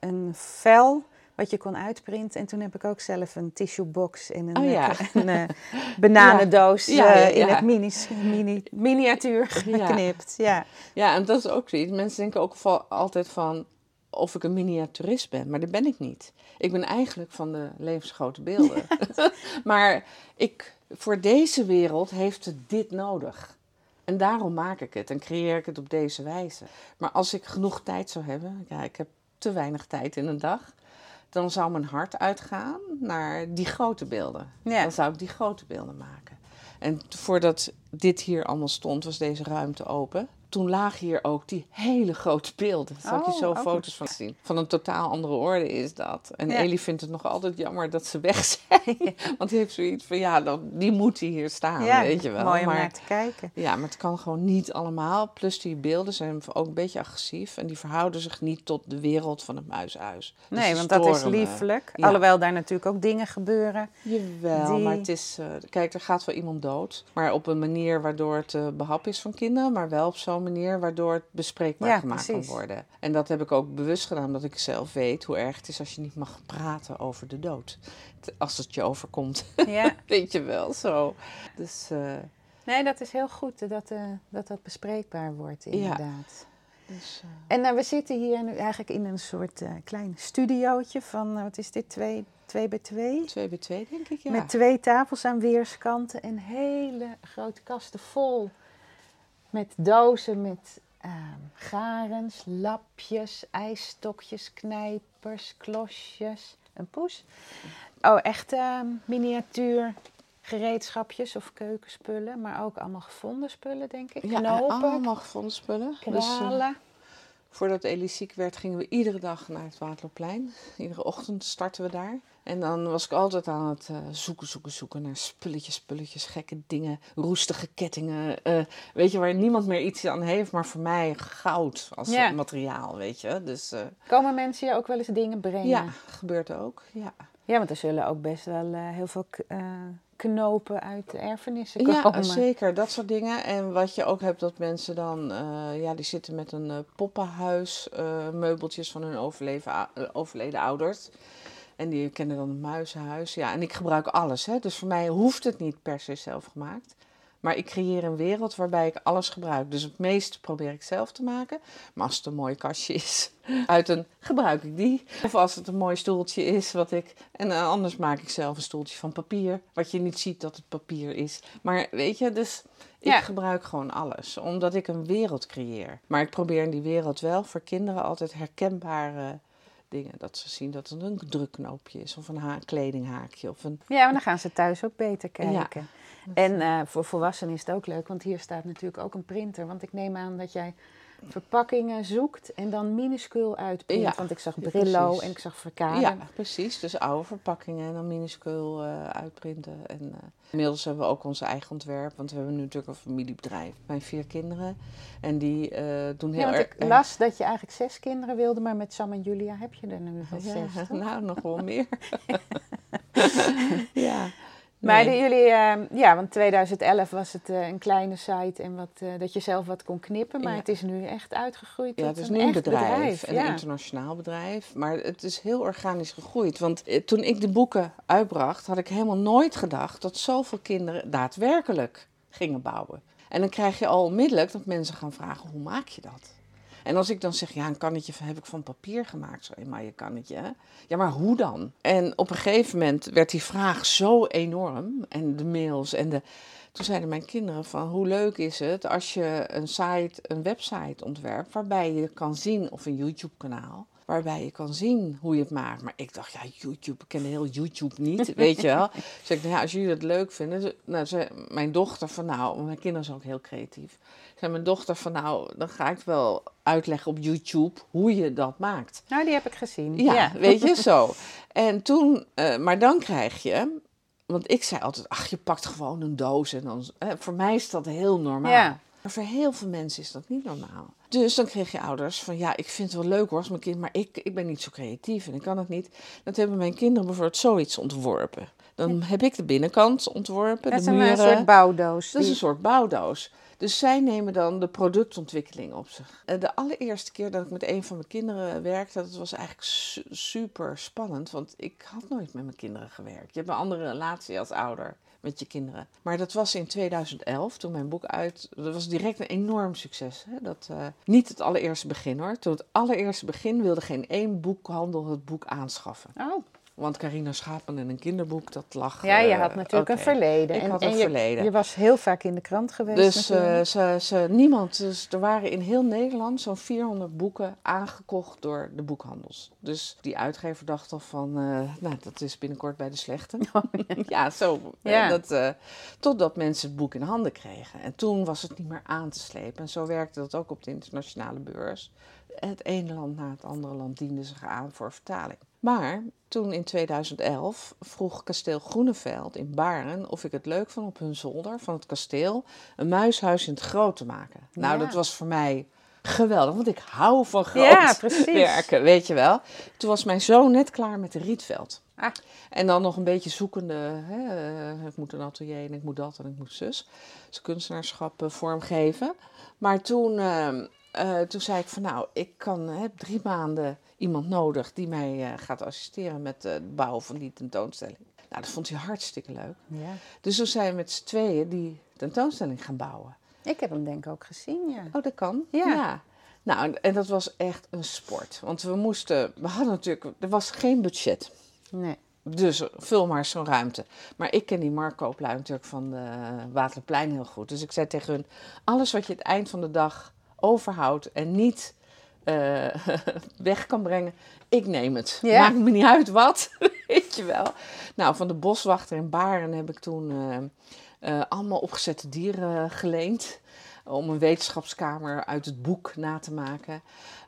een vel wat je kon uitprinten. En toen heb ik ook zelf een tissue box in een, Oh ja. eh, een eh, bananendoos Ja, ja, eh, in ja. het mini, mini, miniatuur Ja. geknipt. Ja. Ja, en dat is ook zoiets. Mensen denken ook val- altijd van of ik een miniaturist ben, maar dat ben ik niet. Ik ben eigenlijk van de levensgrote beelden. maar ik, voor deze wereld heeft het dit nodig. En daarom maak ik het en creëer ik het op deze wijze. Maar als ik genoeg tijd zou hebben, ja, ik heb te weinig tijd in een dag, dan zou mijn hart uitgaan naar die grote beelden. Ja. Dan zou ik die grote beelden maken. En voordat dit hier allemaal stond, was deze ruimte open. Toen lagen hier ook die hele grote beelden. Daar ik je Oh, zo foto's van zien. Van een totaal andere orde is dat. En Ja. Ellie vindt het nog altijd jammer dat ze weg zijn. Want die heeft zoiets van, ja, dan, die moet hier staan, ja, weet je wel. mooi om maar, naar te kijken. ja, maar het kan gewoon niet allemaal. Plus die beelden zijn ook een beetje agressief. En die verhouden zich niet tot de wereld van het muishuis. Dus Nee, want dat is lieflijk. Alhoewel daar natuurlijk ook dingen gebeuren. Jawel, Die- maar het is... eh, kijk, er gaat wel iemand dood. Maar op een manier waardoor het eh, behap is van kinderen. Maar wel op zo'n manier waardoor het bespreekbaar Ja, gemaakt precies. kan worden. En dat heb ik ook bewust gedaan. Omdat ik zelf weet hoe erg het is als je niet mag praten over de dood. Als het je overkomt. Ja. weet je wel, zo. Dus... eh, Nee, dat is heel goed eh, dat, eh, dat dat bespreekbaar wordt, inderdaad. dus En nou, we zitten hier nu eigenlijk in een soort klein studiootje van, wat is dit, twee, twee bij twee? twee bij twee, denk ik, ja. Met twee tafels aan weerskanten en hele grote kasten vol met dozen met ehm, garens, lapjes, ijsstokjes, knijpers, klosjes, een poes. Oh, echt ehm, miniatuur gereedschapjes of keukenspullen, maar ook allemaal gevonden spullen, denk ik. Ja, Knopen, allemaal gevonden spullen. Dus, eh, kralen. Voordat Ellie ziek werd, gingen we iedere dag naar het Waterloopplein. Iedere ochtend starten we daar. En dan was ik altijd aan het eh, zoeken, zoeken, zoeken naar spulletjes, spulletjes, gekke dingen, roestige kettingen. eh, weet je, waar niemand meer iets aan heeft, maar voor mij goud als Ja. materiaal, weet je. Dus eh, Komen mensen je ook wel eens dingen brengen? ja, gebeurt ook. Ja. Ja, want er zullen ook best wel heel veel knopen uit de erfenissen Ja, zeker. Dat soort dingen. En wat je ook hebt, dat mensen dan... eh, ja, die zitten met een eh, poppenhuis, eh, meubeltjes van hun overleden ouders. En die kennen dan het muizenhuis. Ja, en ik gebruik alles. Hè. Dus voor mij hoeft het niet per se zelf gemaakt. Maar ik creëer een wereld waarbij ik alles gebruik. Dus het meeste probeer ik zelf te maken. Maar als het een mooi kastje is, uit een gebruik ik die. Of als het een mooi stoeltje is, wat ik. En uh, anders maak ik zelf een stoeltje van papier. Wat je niet ziet dat het papier is. Maar weet je, dus ik gebruik gewoon alles. Omdat ik een wereld creëer. Maar ik probeer in die wereld wel voor kinderen altijd herkenbare dingen. Dat ze zien dat het een drukknoopje is. Of een ha kledinghaakje. Of een... Ja, maar dan gaan ze thuis ook beter Ja. En eh, voor volwassenen is het ook leuk, want hier staat natuurlijk ook een printer. Want ik neem aan dat jij verpakkingen zoekt en dan minuscuul uitprint. Ja, want ik zag Brillo en ik zag Verkade. Ja, precies. Dus oude verpakkingen en dan minuscuul eh, uitprinten. En eh, inmiddels hebben we ook ons eigen ontwerp, want we hebben nu natuurlijk een familiebedrijf. Mijn vier kinderen. En die doen heel Ja, erg. ik las dat je eigenlijk zes kinderen wilde, maar met Sam en Julia heb je er nu wel Ja, zes. nou, nog wel meer. ja. Maar Nee. jullie, eh, ja, want 2011 was het eh, een kleine site en wat, eh, dat je zelf wat kon knippen. Maar Ja. het is nu echt uitgegroeid Ja, het is een nu een echt bedrijf, een ja. internationaal bedrijf. Maar het is heel organisch gegroeid. Want eh, toen ik de boeken uitbracht, had ik helemaal nooit gedacht dat zoveel kinderen daadwerkelijk gingen bouwen. En dan krijg je al onmiddellijk dat mensen gaan vragen: hoe maak je dat? En als ik dan zeg, ja, een kannetje heb ik van papier gemaakt. Zo, maar je kannetje? Ja, maar hoe dan? En op een gegeven moment werd die vraag zo enorm. En de mails en de... Toen zeiden mijn kinderen van, hoe leuk is het als je een site, een website ontwerpt... waarbij je kan zien, of een YouTube-kanaal... waarbij je kan zien hoe je het maakt. Maar ik dacht, ja, YouTube, ik ken heel YouTube niet, weet je wel. Dus ik dacht, ja, als jullie dat leuk vinden... Nou, zei mijn dochter van, nou, mijn kinderen zijn ook heel creatief... zei mijn dochter van, nou, dan ga ik wel uitleggen op YouTube hoe je dat maakt. Nou, die heb ik gezien. Ja, weet je, zo. En toen, eh, maar dan krijg je, want ik zei altijd, ach, je pakt gewoon een doos en dan, eh, voor mij is dat heel normaal. Ja. Maar voor heel veel mensen is dat niet normaal. Dus dan kreeg je ouders van, ja, ik vind het wel leuk hoor als mijn kind, maar ik, ik ben niet zo creatief en ik kan het niet. Dat hebben mijn kinderen bijvoorbeeld zoiets ontworpen. Dan heb ik de binnenkant ontworpen, Dat is een soort bouwdoos. Dat is een soort bouwdoos. Dus zij nemen dan de productontwikkeling op zich. De allereerste keer dat ik met een van mijn kinderen werkte, dat was eigenlijk su- super spannend. Want ik had nooit met mijn kinderen gewerkt. Je hebt een andere relatie als ouder met je kinderen. Maar dat was in 2011, toen mijn boek uit... Dat was direct een enorm succes. Hè? Dat, eh, niet het allereerste begin hoor. Toen het allereerste begin wilde geen één boekhandel het boek aanschaffen. Oh, Want Carina Schapen en een kinderboek, dat lag... ja, je eh, had natuurlijk een verleden. Ik en, had en een je, verleden. Je was heel vaak in de krant geweest Dus eh, ze, ze, niemand, dus er waren in heel Nederland zo'n 400 boeken aangekocht door de boekhandels. Dus die uitgever dacht al van, eh, nou dat is binnenkort bij de slechte. ja. zo. Ja. Dat, totdat mensen het boek in handen kregen. En toen was het niet meer aan te slepen. En zo werkte dat ook op de internationale beurs. Het ene land na het andere land diende zich aan voor vertaling. Maar toen in 2011 vroeg kasteel Groeneveld in Baren of ik het leuk vond op hun zolder van het kasteel een muishuis in het groot te maken. Nou, Ja. dat was voor mij geweldig, want ik hou van groot Ja, precies. werken, weet je wel. Toen was mijn zoon net klaar met de Rietveld. Ah. En dan nog een beetje zoekende, hè, eh, ik moet een atelier en ik moet dat en ik moet zus. Dus kunstenaarschap eh, vormgeven. Maar toen, eh, eh, toen zei ik van nou, ik kan, eh, heb drie maanden iemand nodig die mij eh, gaat assisteren met eh, het bouwen van die tentoonstelling. Nou, dat vond hij hartstikke leuk. ja. Dus toen zijn we met z'n tweeën die tentoonstelling gaan bouwen. Ik heb hem denk ik ook gezien, ja. Oh, dat kan? Ja. Nou, en dat was echt een sport. Want we moesten, we hadden natuurlijk, er was geen budget. Nee. Dus vul maar zo'n ruimte. Maar ik ken die Mark Kooplui natuurlijk van de Waterplein heel goed. Dus ik zei tegen hun, alles wat je het eind van de dag overhoudt en niet eh, weg kan brengen, ik neem het. Ja. Maakt me niet uit wat, weet je wel. Nou, van de boswachter in Baren heb ik toen eh, eh, allemaal opgezette dieren geleend. Om een wetenschapskamer uit het boek na te maken.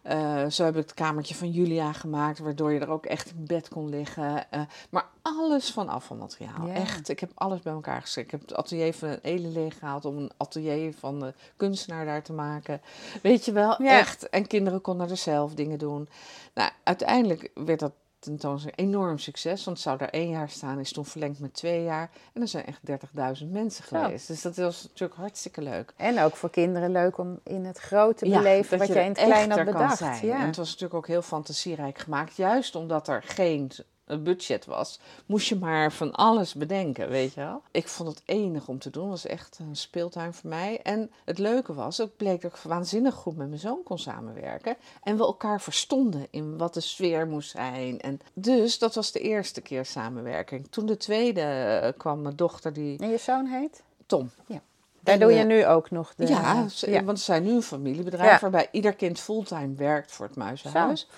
Eh, zo heb ik het kamertje van Julia gemaakt, waardoor je er ook echt in bed kon liggen. Eh, maar alles van afvalmateriaal. Ja. Echt, ik heb alles bij elkaar geschrikt. Ik heb het atelier van een Elen leeggehaald om een atelier van de kunstenaar daar te maken. Weet je wel, echt. En kinderen konden er zelf dingen doen. Nou, uiteindelijk werd dat tentoonstelling enorm succes. Want het zou daar één jaar staan, is toen verlengd met twee jaar. En er zijn echt 30.000 mensen geweest. Dus dat was natuurlijk hartstikke leuk. En ook voor kinderen leuk om in het grote te beleven wat je jij in het klein had bedacht. Ja. En het was natuurlijk ook heel fantasierijk gemaakt. Juist omdat er geen het budget was, moest je maar van alles bedenken, weet je wel. Ik vond het enig om te doen, was echt een speeltuin voor mij. En het leuke was, het bleek dat ik waanzinnig goed met mijn zoon kon samenwerken. En we elkaar verstonden in wat de sfeer moest zijn. En dus dat was de eerste keer samenwerking. Toen de tweede eh, kwam mijn dochter, die En je zoon heet? Tom. Daar En, doe je eh, nu ook nog de... Ja, want ze zijn nu een familiebedrijf Ja. waarbij ieder kind fulltime werkt voor het Muizenhuis.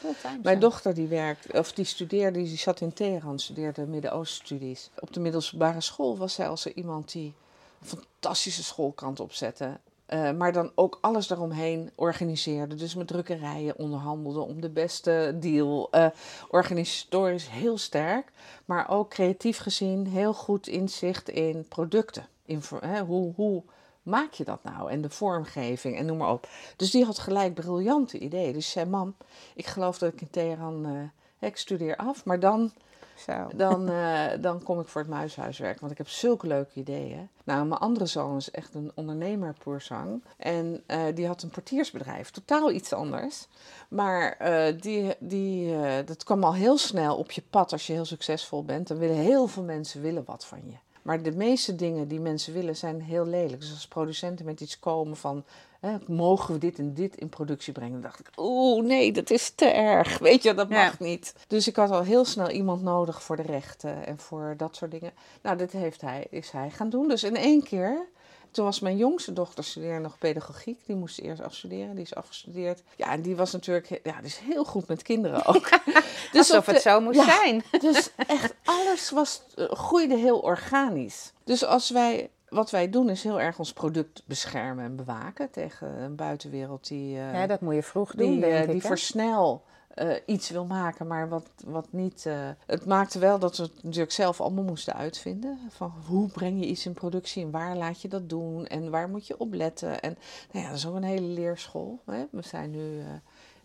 Mijn zo. dochter die werkt, of die studeerde, die zat in Teheran, studeerde Midden-Oosten-studies. Op de middelbare school was zij als iemand die een fantastische schoolkrant opzette. eh, maar dan ook alles daaromheen organiseerde. Dus met drukkerijen onderhandelde om de beste deal. eh, organisatorisch heel sterk, maar ook creatief gezien heel goed inzicht in producten. Info- hè, hoe, hoe maak je dat nou? En de vormgeving en noem maar op. Dus die had gelijk briljante ideeën. Dus ze zei, mam, ik geloof dat ik in Teheran, eh, ik studeer af, maar dan, Zo. dan, eh, dan kom ik voor het muishuis werken. Want ik heb zulke leuke ideeën. Nou, mijn andere zoon is echt een ondernemer pour sang. En eh, die had een portiersbedrijf, totaal iets anders. Maar die, die, dat kwam al heel snel op je pad als je heel succesvol bent. Dan willen heel veel mensen willen wat van je. Maar de meeste dingen die mensen willen zijn heel lelijk. Dus als producenten met iets komen van... Hè, mogen we dit en dit in productie brengen? Dan dacht ik, oeh, nee, dat is te erg. Weet je, dat Ja. mag niet. Dus ik had al heel snel iemand nodig voor de rechten en voor dat soort dingen. Nou, dit heeft hij, is hij gaan doen. Dus in één keer... Toen was mijn jongste dochter studeerde nog pedagogiek. Die moest eerst afstuderen. Die is afgestudeerd. Ja, en die was natuurlijk... Ja, die is heel goed met kinderen ook. Alsof op het zo moest Ja. zijn. dus echt alles was, eh, groeide heel organisch. Dus als wij, wat wij doen is heel erg ons product beschermen en bewaken tegen een buitenwereld die, eh, Ja, dat moet je vroeg doen, die, eh, denk die ik. hè? voor eh, iets wil maken, maar wat, wat niet. eh, het maakte wel dat we het natuurlijk zelf allemaal moesten uitvinden. Van hoe breng je iets in productie en waar laat je dat doen en waar moet je op letten. En nou ja, dat is ook een hele leerschool. Hè? We zijn nu. eh,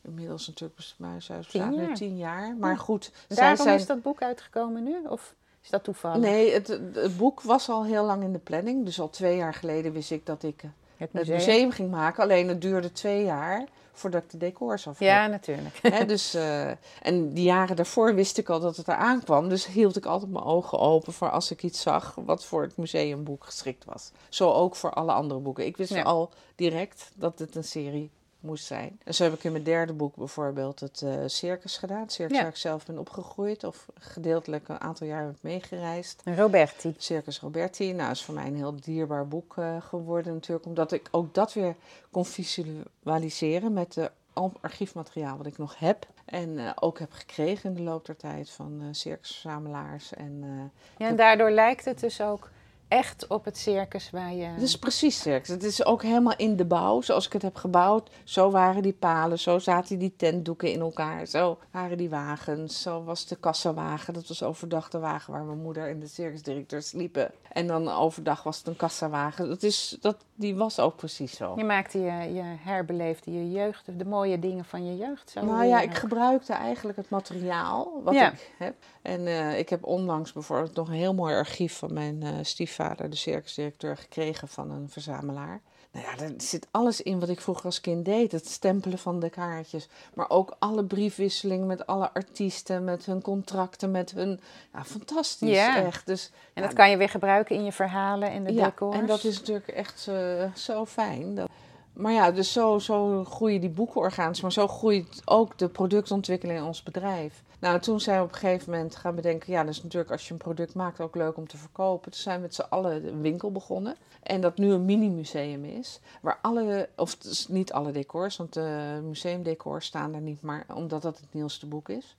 Inmiddels natuurlijk het Muishuis Tien bestaat nu jaar. tien jaar. Maar goed, zij Daarom zijn... is dat boek uitgekomen nu? Of is dat toevallig? Nee, het, het boek was al heel lang in de planning. Dus al twee jaar geleden wist ik dat ik Het het museum? museum ging maken. Alleen het duurde twee jaar voordat ik de decors af. Ja, natuurlijk. Hè, dus, eh, en die jaren daarvoor wist ik al dat het eraan kwam. Dus hield ik altijd mijn ogen open voor als ik iets zag wat voor het museumboek geschikt was. Zo ook voor alle andere boeken. Ik wist Ja. al direct dat het een serie moest zijn. En zo heb ik in mijn derde boek bijvoorbeeld het eh, circus gedaan. Circus Ja. waar ik zelf ben opgegroeid of gedeeltelijk een aantal jaar heb meegereisd. Roberti. Circus Roberti. Nou, is voor mij een heel dierbaar boek eh, geworden natuurlijk. Omdat ik ook dat weer kon visualiseren met de al archiefmateriaal wat ik nog heb. En eh, ook heb gekregen in de loop der tijd van eh circusverzamelaars. En, Ja, en daardoor lijkt het dus ook echt op het circus waar je... het is precies circus. Het is ook helemaal in de bouw. Zoals ik het heb gebouwd. Zo waren die palen. Zo zaten die tentdoeken in elkaar. Zo waren die wagens. Zo was de kassawagen. Dat was overdag de wagen waar mijn moeder en de circusdirecteur sliepen. En dan overdag was het een kassawagen. Dat is, dat, die was ook precies zo. Je maakte je, je herbeleefde je jeugd, de mooie dingen van je jeugd. Zo Nou ja, ik gebruikte eigenlijk het materiaal wat Ja. ik heb. En eh, ik heb onlangs bijvoorbeeld nog een heel mooi archief van mijn eh, stiefvader, de circusdirecteur, gekregen van een verzamelaar. Nou ja, daar zit alles in wat ik vroeger als kind deed. Het stempelen van de kaartjes. Maar ook alle briefwisseling met alle artiesten, met hun contracten, met hun... Ja, fantastisch, Ja. echt. Dus, En ja, dat kan je weer gebruiken in je verhalen en de ja, decors. en dat is natuurlijk echt eh, zo fijn. Dat... Maar ja, dus zo, zo groeien die boeken organisch, maar zo groeit ook de productontwikkeling in ons bedrijf. Nou, toen zijn we op een gegeven moment gaan bedenken, ja, dat is natuurlijk als je een product maakt ook leuk om te verkopen. Toen zijn we met z'n allen een winkel begonnen. En dat nu een mini-museum is, waar alle, of niet alle decors, want de museumdecors staan er niet, maar omdat dat het nieuwste boek is.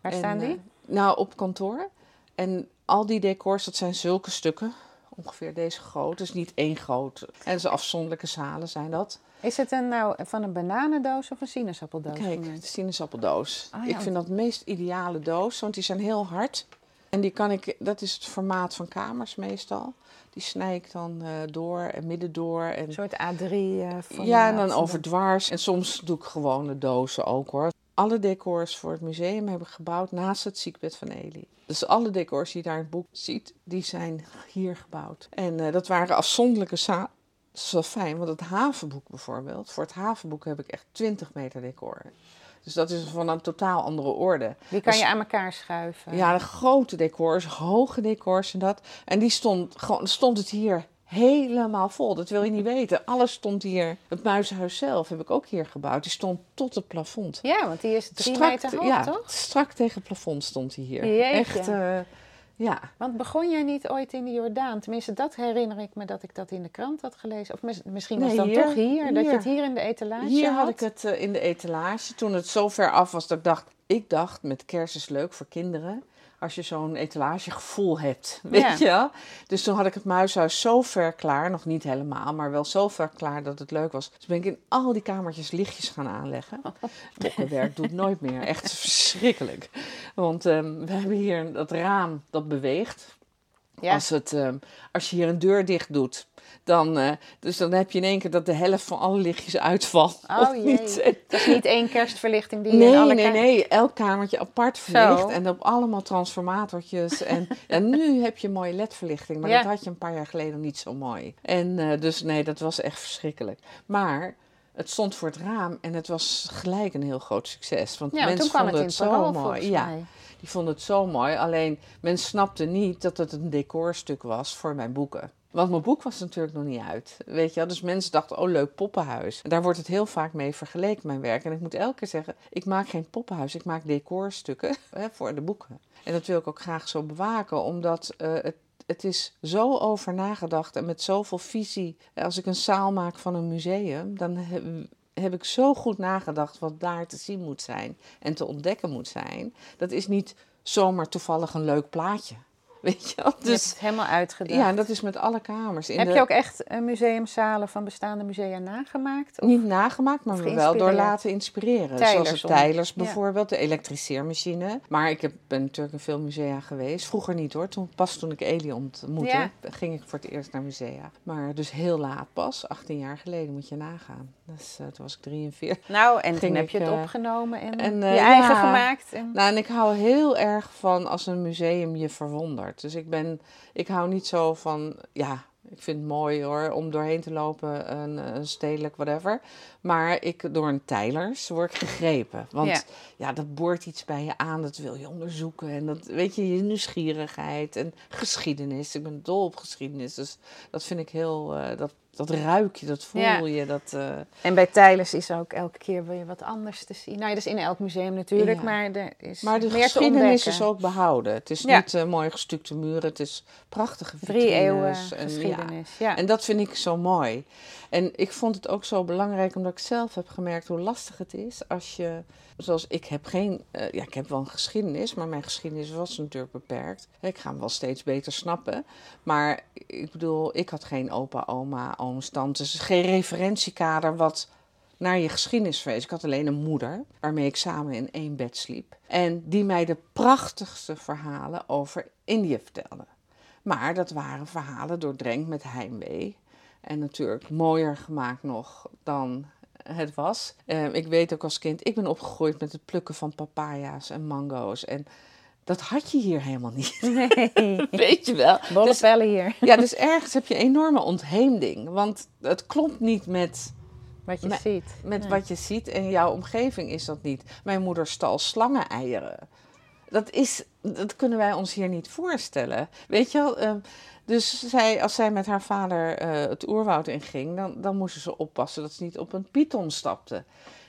Waar En, staan die? eh, nou, op kantoor. En al die decors, dat zijn zulke stukken. Ongeveer deze groot. Dus niet één groot. En dus afzonderlijke zalen zijn dat. Is het een, nou van een bananendoos of een sinaasappeldoos? Kijk, de sinaasappeldoos. Ah, ja. Ik vind dat de meest ideale doos, want die zijn heel hard. En die kan ik, dat is het formaat van kamers meestal. Die snij ik dan eh, door en midden door. En, Een soort A3 eh formaat. ja, en dan overdwars. En soms doe ik gewone dozen ook hoor. Alle decors voor het museum heb ik gebouwd naast het ziekbed van Eli. Dus alle decors die je daar in het boek ziet, die zijn hier gebouwd. En eh, dat waren afzonderlijke. Dat is wel fijn, want het havenboek bijvoorbeeld. Voor het havenboek heb ik echt 20 meter decor. Dus dat is van een totaal andere orde. Die kan Dus- je aan elkaar schuiven. Ja, de grote decors, hoge decors en dat. En die stond, gewoon, stond het hier helemaal vol. Dat wil je niet weten. Alles stond hier. Het muizenhuis zelf heb ik ook hier gebouwd. Die stond tot het plafond. Ja, want die is drie Strak, meter hoog, ja, toch? strak tegen het plafond stond hij hier. Jeetje. Echt, eh, ja. Want begon jij niet ooit in de Jordaan? Tenminste, dat herinner ik me dat ik dat in de krant had gelezen. Of mis- misschien was Nee, hier. toch hier, dat je Hier. het hier in de etalage Hier had? had ik het eh, in de etalage. Toen het zo ver af was dat ik dacht... Ik dacht, met kerst is leuk voor kinderen. Als je zo'n etalagegevoel hebt, weet Ja. je. Dus toen had ik het muishuis zo ver klaar. Nog niet helemaal, maar wel zo ver klaar dat het leuk was. Dus ben ik in al die kamertjes lichtjes gaan aanleggen. Bokkenwerk doet nooit meer. Echt verschrikkelijk. Want ehm, we hebben hier dat raam dat beweegt. Ja. Als, het, ehm, als je hier een deur dicht doet, dan, eh, dus dan heb je in één keer dat de helft van alle lichtjes uitvalt. Oh jee. niet. Dat is niet één kerstverlichting die je in Nee, alle nee, nee. Elk kamertje apart verlicht. Zo. En op allemaal transformatortjes. En, en nu heb je mooie ledverlichting. Maar Ja. dat had je een paar jaar geleden niet zo mooi. En eh, dus nee, dat was echt verschrikkelijk. Maar het stond voor het raam en het was gelijk een heel groot succes. Want Ja, mensen vonden in het, het zo parool, mooi. Ja, mij. die vonden het zo mooi. Alleen men snapte niet dat het een decorstuk was voor mijn boeken. Want mijn boek was natuurlijk nog niet uit. Weet je? Dus mensen dachten, oh leuk poppenhuis. En daar wordt het heel vaak mee vergeleken, mijn werk. En ik moet elke keer zeggen, ik maak geen poppenhuis, ik maak decorstukken hè, voor de boeken. En dat wil ik ook graag zo bewaken, omdat eh, het, het is zo over nagedacht en met zoveel visie. Als ik een zaal maak van een museum, dan heb ik zo goed nagedacht wat daar te zien moet zijn en te ontdekken moet zijn. Dat is niet zomaar toevallig een leuk plaatje. Weet je wel? Je hebt Dus het helemaal uitgedacht. ja, en dat is met alle kamers. In Heb de- je ook echt eh, museumzalen van bestaande musea nagemaakt? Of- Niet nagemaakt, maar wel door laten inspireren. Tijlers Zoals om- Tijlers ja. bijvoorbeeld, de elektriceermachine. Maar ik heb, ben natuurlijk in veel musea geweest. Vroeger niet hoor. Toen, pas toen ik Elie ontmoette, Ja. ging ik voor het eerst naar musea. Maar dus heel laat pas, 18 jaar geleden moet je nagaan. Dus eh, toen was ik 43. Nou, en toen heb je het eh, opgenomen en, en, je eigen ja. gemaakt. En... Nou, en ik hou heel erg van als een museum je verwondert. Dus ik ben, ik hou niet zo van, ja, ik vind het mooi hoor, om doorheen te lopen, een, een stedelijk whatever. Maar ik, door een Tijlers word ik gegrepen. Want Ja. ja. dat boort iets bij je aan, dat wil je onderzoeken. En dat, weet je, je nieuwsgierigheid en geschiedenis. Ik ben dol op geschiedenis, dus dat vind ik heel, eh, dat, dat ruik je, dat voel Ja. je. Dat, eh, En bij Tijlers is ook elke keer weer wat anders te zien. Nou, ja, dat is in elk museum natuurlijk, Ja. maar er is Maar de meer geschiedenis is ook behouden. Het is Ja. niet eh, mooi gestukte muren, het is prachtige Drie vitrines. eeuwen en, geschiedenis. Ja. En dat vind ik zo mooi. En ik vond het ook zo belangrijk omdat ik zelf heb gemerkt hoe lastig het is als je, zoals ik heb geen, eh, ja, ik heb wel een geschiedenis, maar mijn geschiedenis was natuurlijk beperkt. Ik ga hem wel steeds beter snappen. Maar ik bedoel, ik had geen opa, oma, ooms, tantes, geen referentiekader wat naar je geschiedenis verwees. Ik had alleen een moeder waarmee ik samen in één bed sliep. En die mij de prachtigste verhalen over Indië vertelde. Maar dat waren verhalen doordrenkt met heimwee. En natuurlijk mooier gemaakt nog dan het was. Eh, ik weet ook als kind, ik ben opgegroeid met het plukken van papaya's en mango's. En dat had je hier helemaal niet. Nee, Weet je wel? bolle Dus- pellen hier. ja, dus ergens heb je enorme ontheemding. Want het klopt niet met Wat je ziet. met Nee. wat je ziet en jouw omgeving is dat niet. Mijn moeder stal slangeneieren. Dat, is, dat kunnen wij ons hier niet voorstellen. Weet je wel? ehm, dus zij, als zij met haar vader eh, het oerwoud inging, dan, dan moesten ze oppassen dat ze niet op een python stapte.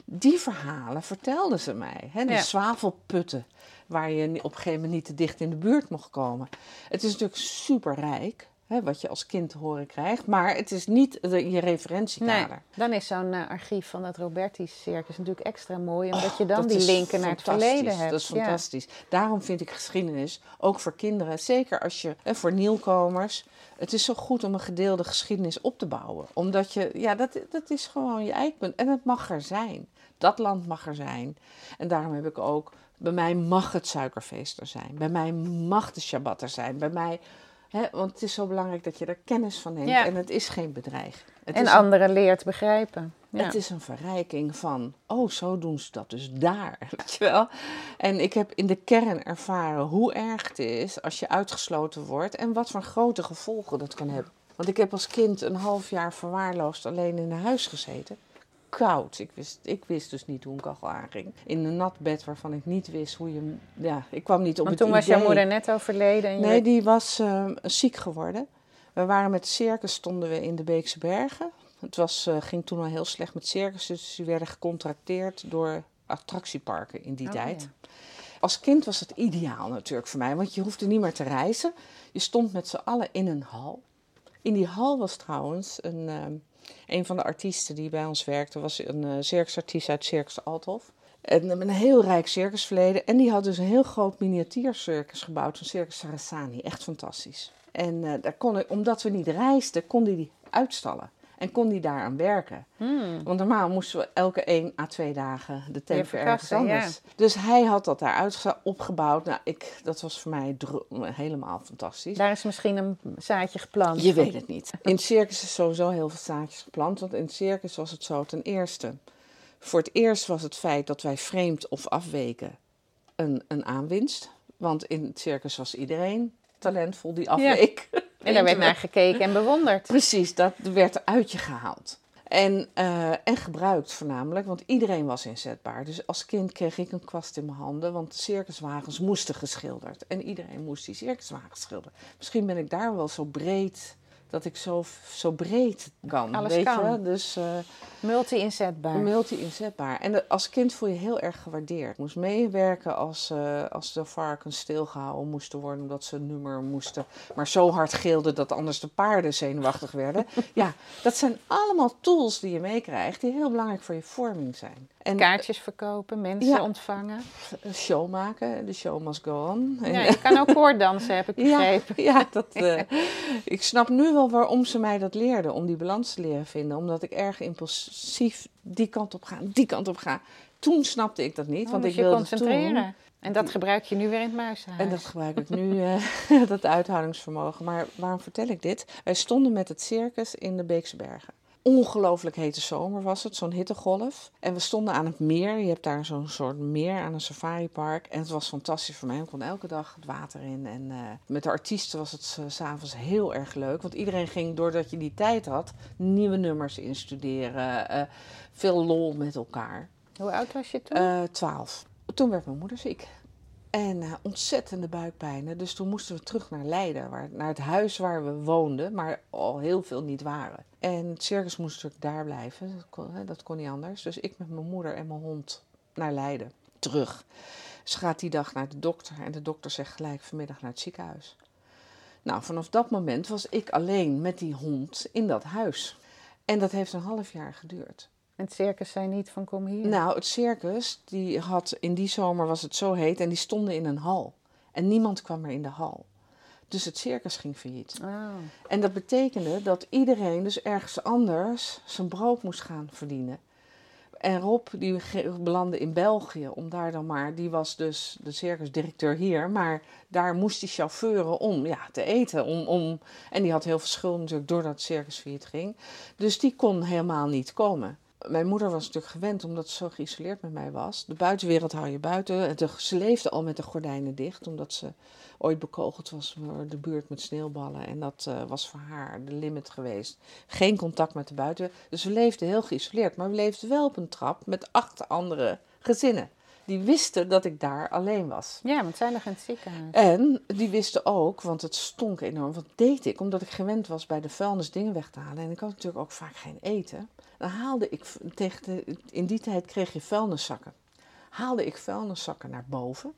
Die verhalen vertelde ze mij. Hè? De Ja. zwavelputten, waar je op een gegeven moment niet te dicht in de buurt mocht komen. Het is natuurlijk super rijk, hè, wat je als kind te horen krijgt, maar het is niet de, je referentiekader. Nee, dan is zo'n eh, archief van dat Roberti-circus natuurlijk extra mooi, omdat je dan die linken naar het verleden hebt. Dat is Ja. fantastisch. Daarom vind ik geschiedenis, ook voor kinderen, zeker als je, en voor nieuwkomers, het is zo goed om een gedeelde geschiedenis op te bouwen. Omdat je, ja, dat, dat is gewoon je eikpunt. En het mag er zijn. Dat land mag er zijn. En daarom heb ik ook, bij mij mag het suikerfeest er zijn. Bij mij mag de Shabbat er zijn. Bij mij, hè, want het is zo belangrijk dat je er kennis van neemt. Ja. En het is geen bedreiging. Het En is een- anderen leert begrijpen. Ja. het is een verrijking van, oh, zo doen ze dat dus daar, weet je wel. En ik heb in de kern ervaren hoe erg het is als je uitgesloten wordt en wat voor grote gevolgen dat kan hebben. Want ik heb als kind een half jaar verwaarloosd alleen in een huis gezeten. Koud. Ik wist, ik wist dus niet hoe een kachel aanging. In een nat bed waarvan ik niet wist hoe je... Ja, ik kwam niet op Want het toen was jouw moeder net overleden. En je Nee, die was eh, ziek geworden. We waren met circus, stonden we in de Beekse Bergen. Het was, eh, ging toen al heel slecht met circus, dus die werden gecontracteerd door attractieparken in die Oh, tijd. ja. Als kind was het ideaal natuurlijk voor mij, want je hoefde niet meer te reizen. Je stond met z'n allen in een hal. In die hal was trouwens een, ehm, een van de artiesten die bij ons werkte, was een eh, circusartiest uit Circus Althoff. En met een heel rijk circusverleden. En die had dus een heel groot miniatuurcircus gebouwd, een Circus Sarasani. Echt fantastisch. En eh, daar kon omdat we niet reisden, kon hij die uitstallen. En kon die daaraan werken. Hmm. Want normaal moesten we elke 1 à 2 dagen de tent weer ergens anders. Dus hij had dat daar uitgeza- opgebouwd. Nou, ik, dat was voor mij helemaal fantastisch. Daar is misschien een zaadje geplant. Je weet het niet. In het circus is sowieso heel veel zaadjes geplant. Want in het circus was het zo ten eerste. Voor het eerst was het feit dat wij vreemd of afweken een, een aanwinst. Want in het circus was iedereen talentvol die afweek. En daar werd naar gekeken en bewonderd. Precies, dat werd uit je gehaald. En, eh, en gebruikt voornamelijk, want iedereen was inzetbaar. Dus als kind kreeg ik een kwast in mijn handen, want circuswagens moesten geschilderd. En iedereen moest die circuswagens schilderen. Misschien ben ik daar wel zo breed, dat ik zo, zo breed kan. Alles weet kan. Je? Dus eh, Multi-inzetbaar. multi-inzetbaar. En de- als kind voel je heel erg gewaardeerd. Ik moest meewerken als, eh, als de varkens stilgehouden moesten worden, omdat ze een nummer moesten. Maar zo hard gilden dat anders de paarden zenuwachtig werden. ja, dat zijn allemaal tools die je meekrijgt, die heel belangrijk voor je vorming zijn. En Kaartjes verkopen, mensen Ja. ontvangen. een show maken, de show must go on. Ja, je kan ook koorddansen, heb ik begrepen. ja dat, eh, ik snap nu wel waarom ze mij dat leerden, om die balans te leren vinden. Omdat ik erg impulsief die kant op ga, die kant op ga. Toen snapte ik dat niet, Oh, want moest ik je wilde concentreren. toen... En dat gebruik je nu weer in het muizenhuis. En dat gebruik ik nu, eh, dat uithoudingsvermogen. Maar waarom vertel ik dit? Wij stonden met het circus in de Beekse Bergen. Ongelooflijk hete zomer was het, zo'n hittegolf. En we stonden aan het meer. Je hebt daar zo'n soort meer aan een safaripark. En het was fantastisch voor mij. Ik kon elke dag het water in. En eh, met de artiesten was het s s'avonds heel erg leuk. Want iedereen ging, doordat je die tijd had, nieuwe nummers instuderen. eh, veel lol met elkaar. Hoe oud was je toen? Eh, Twaalf. toen werd mijn moeder ziek. En eh, ontzettende buikpijnen. Dus toen moesten we terug naar Leiden, naar het huis waar we woonden, maar al heel veel niet waren. En het circus moest natuurlijk daar blijven, dat kon, hè, dat kon niet anders. Dus ik met mijn moeder en mijn hond naar Leiden, terug. Ze gaat die dag naar de dokter en de dokter zegt gelijk vanmiddag naar het ziekenhuis. Nou, vanaf dat moment was ik alleen met die hond in dat huis. En dat heeft een half jaar geduurd. En het circus zei niet van kom hier. Nou, het circus, die had in die zomer was het zo heet en die stonden in een hal. En niemand kwam meer in de hal. Dus het circus ging failliet. Oh. En dat betekende dat iedereen dus ergens anders zijn brood moest gaan verdienen. En Rob, die belandde in België, om daar dan maar, die was dus de circusdirecteur hier, maar daar moest hij chauffeuren om ja, te eten. Om, om, en die had heel veel schulden natuurlijk doordat het circus failliet ging. Dus die kon helemaal niet komen. Mijn moeder was natuurlijk gewend, omdat ze zo geïsoleerd met mij was. De buitenwereld hou je buiten. En Ze leefde al met de gordijnen dicht, omdat ze ooit bekogeld was door de buurt met sneeuwballen. En dat eh, was voor haar de limit geweest. Geen contact met de buiten. Dus we leefden heel geïsoleerd. Maar we leefden wel op een trap met acht andere gezinnen. Die wisten dat ik daar alleen was. Ja, want zij lag in het ziekenhuis. En die wisten ook, want het stonk enorm. Wat deed ik? Omdat ik gewend was bij de vuilnis dingen weg te halen. En ik had natuurlijk ook vaak geen eten. Haalde ik, tegen in die tijd kreeg je vuilniszakken. Haalde ik vuilniszakken naar boven,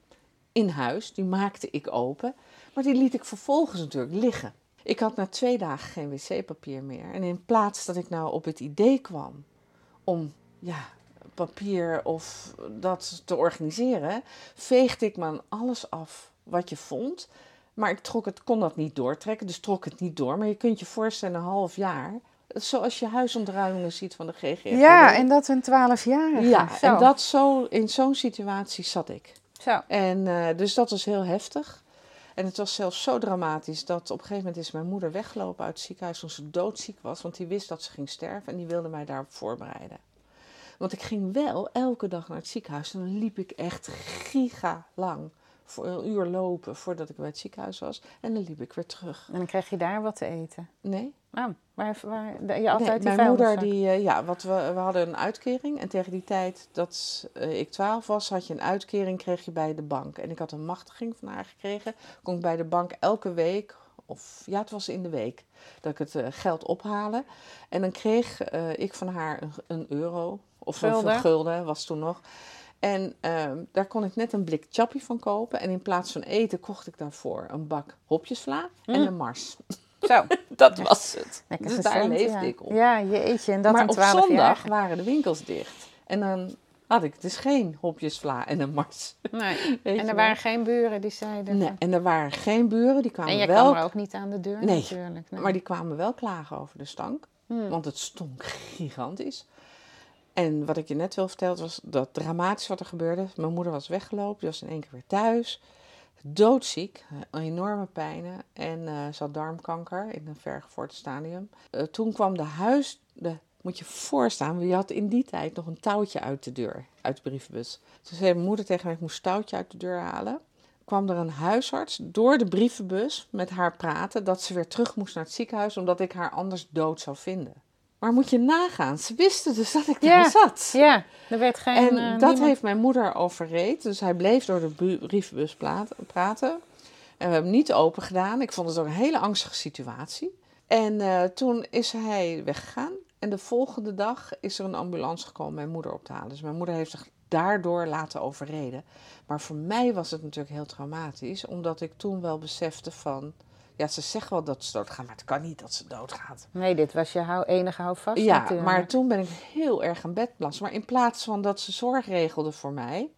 in huis. Die maakte ik open. Maar die liet ik vervolgens natuurlijk liggen. Ik had na twee dagen geen wc-papier meer. En in plaats dat ik nou op het idee kwam om ja, papier of dat te organiseren, veegde ik me alles af wat je vond. Maar ik trok het, kon dat niet doortrekken, dus trok het niet door. Maar je kunt je voorstellen, een half jaar, zoals je huisontruimingen ziet van de GGF. Ja, en dat een twaalfjarige. ja, Zo. en dat zo, in zo'n situatie zat ik. Zo. En eh, dus dat was heel heftig. En het was zelfs zo dramatisch dat op een gegeven moment is mijn moeder weggelopen uit het ziekenhuis toen ze doodziek was. Want die wist dat ze ging sterven en die wilde mij daarop voorbereiden. Want ik ging wel elke dag naar het ziekenhuis en dan liep ik echt giga lang voor een uur lopen voordat ik bij het ziekenhuis was. En dan liep ik weer terug. En dan kreeg je daar wat te eten. Nee, Oh, waar, je altijd die nee mijn moeder, die, ja, wat we, we hadden een uitkering. En tegen die tijd dat eh, ik 12 was, had je een uitkering, kreeg je bij de bank. En ik had een machtiging van haar gekregen. Kon ik bij de bank elke week, of ja, het was in de week, dat ik het eh, geld ophalen. En dan kreeg eh, ik van haar een, een euro, of een Gulden. gulden, was toen nog. En ehm, daar kon ik net een blik chappie van kopen. En in plaats van eten kocht ik daarvoor een bak hopjesvla en Mm. een mars. Zo, Dat was het. lekker dus daar leefde ja. ik op. Ja, je eet je en dat maar op 12 zondag jaar. waren de winkels dicht. En dan had ik dus geen hopjesvla en een mars. Nee. Weet En er waren geen buren die zeiden... Nee, en er waren geen buren, die kwamen En je wel... kwam er ook niet aan de deur Nee, natuurlijk. Nee. Maar die kwamen wel klagen over de stank. Hmm. Want het stonk gigantisch. En wat ik je net wil vertellen was dat dramatisch wat er gebeurde. Mijn moeder was weggelopen, die was in één keer weer thuis. Doodziek, eh, enorme pijnen. En eh ze darmkanker in een vergevorderd stadium. Eh, toen kwam de huis... De, moet je voorstaan, je had in die tijd nog een touwtje uit de deur, uit de brievenbus. Toen zei mijn moeder tegen mij, ik moest touwtje uit de deur halen kwam er een huisarts door de brievenbus met haar praten dat ze weer terug moest naar het ziekenhuis omdat ik haar anders dood zou vinden. Maar moet je nagaan, ze wisten dus dat ik Ja, daar zat. Ja, er werd geen... en eh, dat niemand- heeft mijn moeder overreed, dus hij bleef door de bu- brievenbus praten. En we hebben hem niet open gedaan. Ik vond het ook een hele angstige situatie. En eh, toen is hij weggegaan. En de volgende dag is er een ambulance gekomen mijn moeder op te halen. Dus mijn moeder heeft zich daardoor laten overreden. Maar voor mij was het natuurlijk heel traumatisch, omdat ik toen wel besefte van... Ja, ze zeggen wel dat ze doodgaat, maar het kan niet dat ze doodgaat. Nee, dit was je hou, enige houvast Ja, natuurlijk. maar toen ben ik heel erg aan bed plassen. Maar in plaats van dat ze zorg regelde voor mij,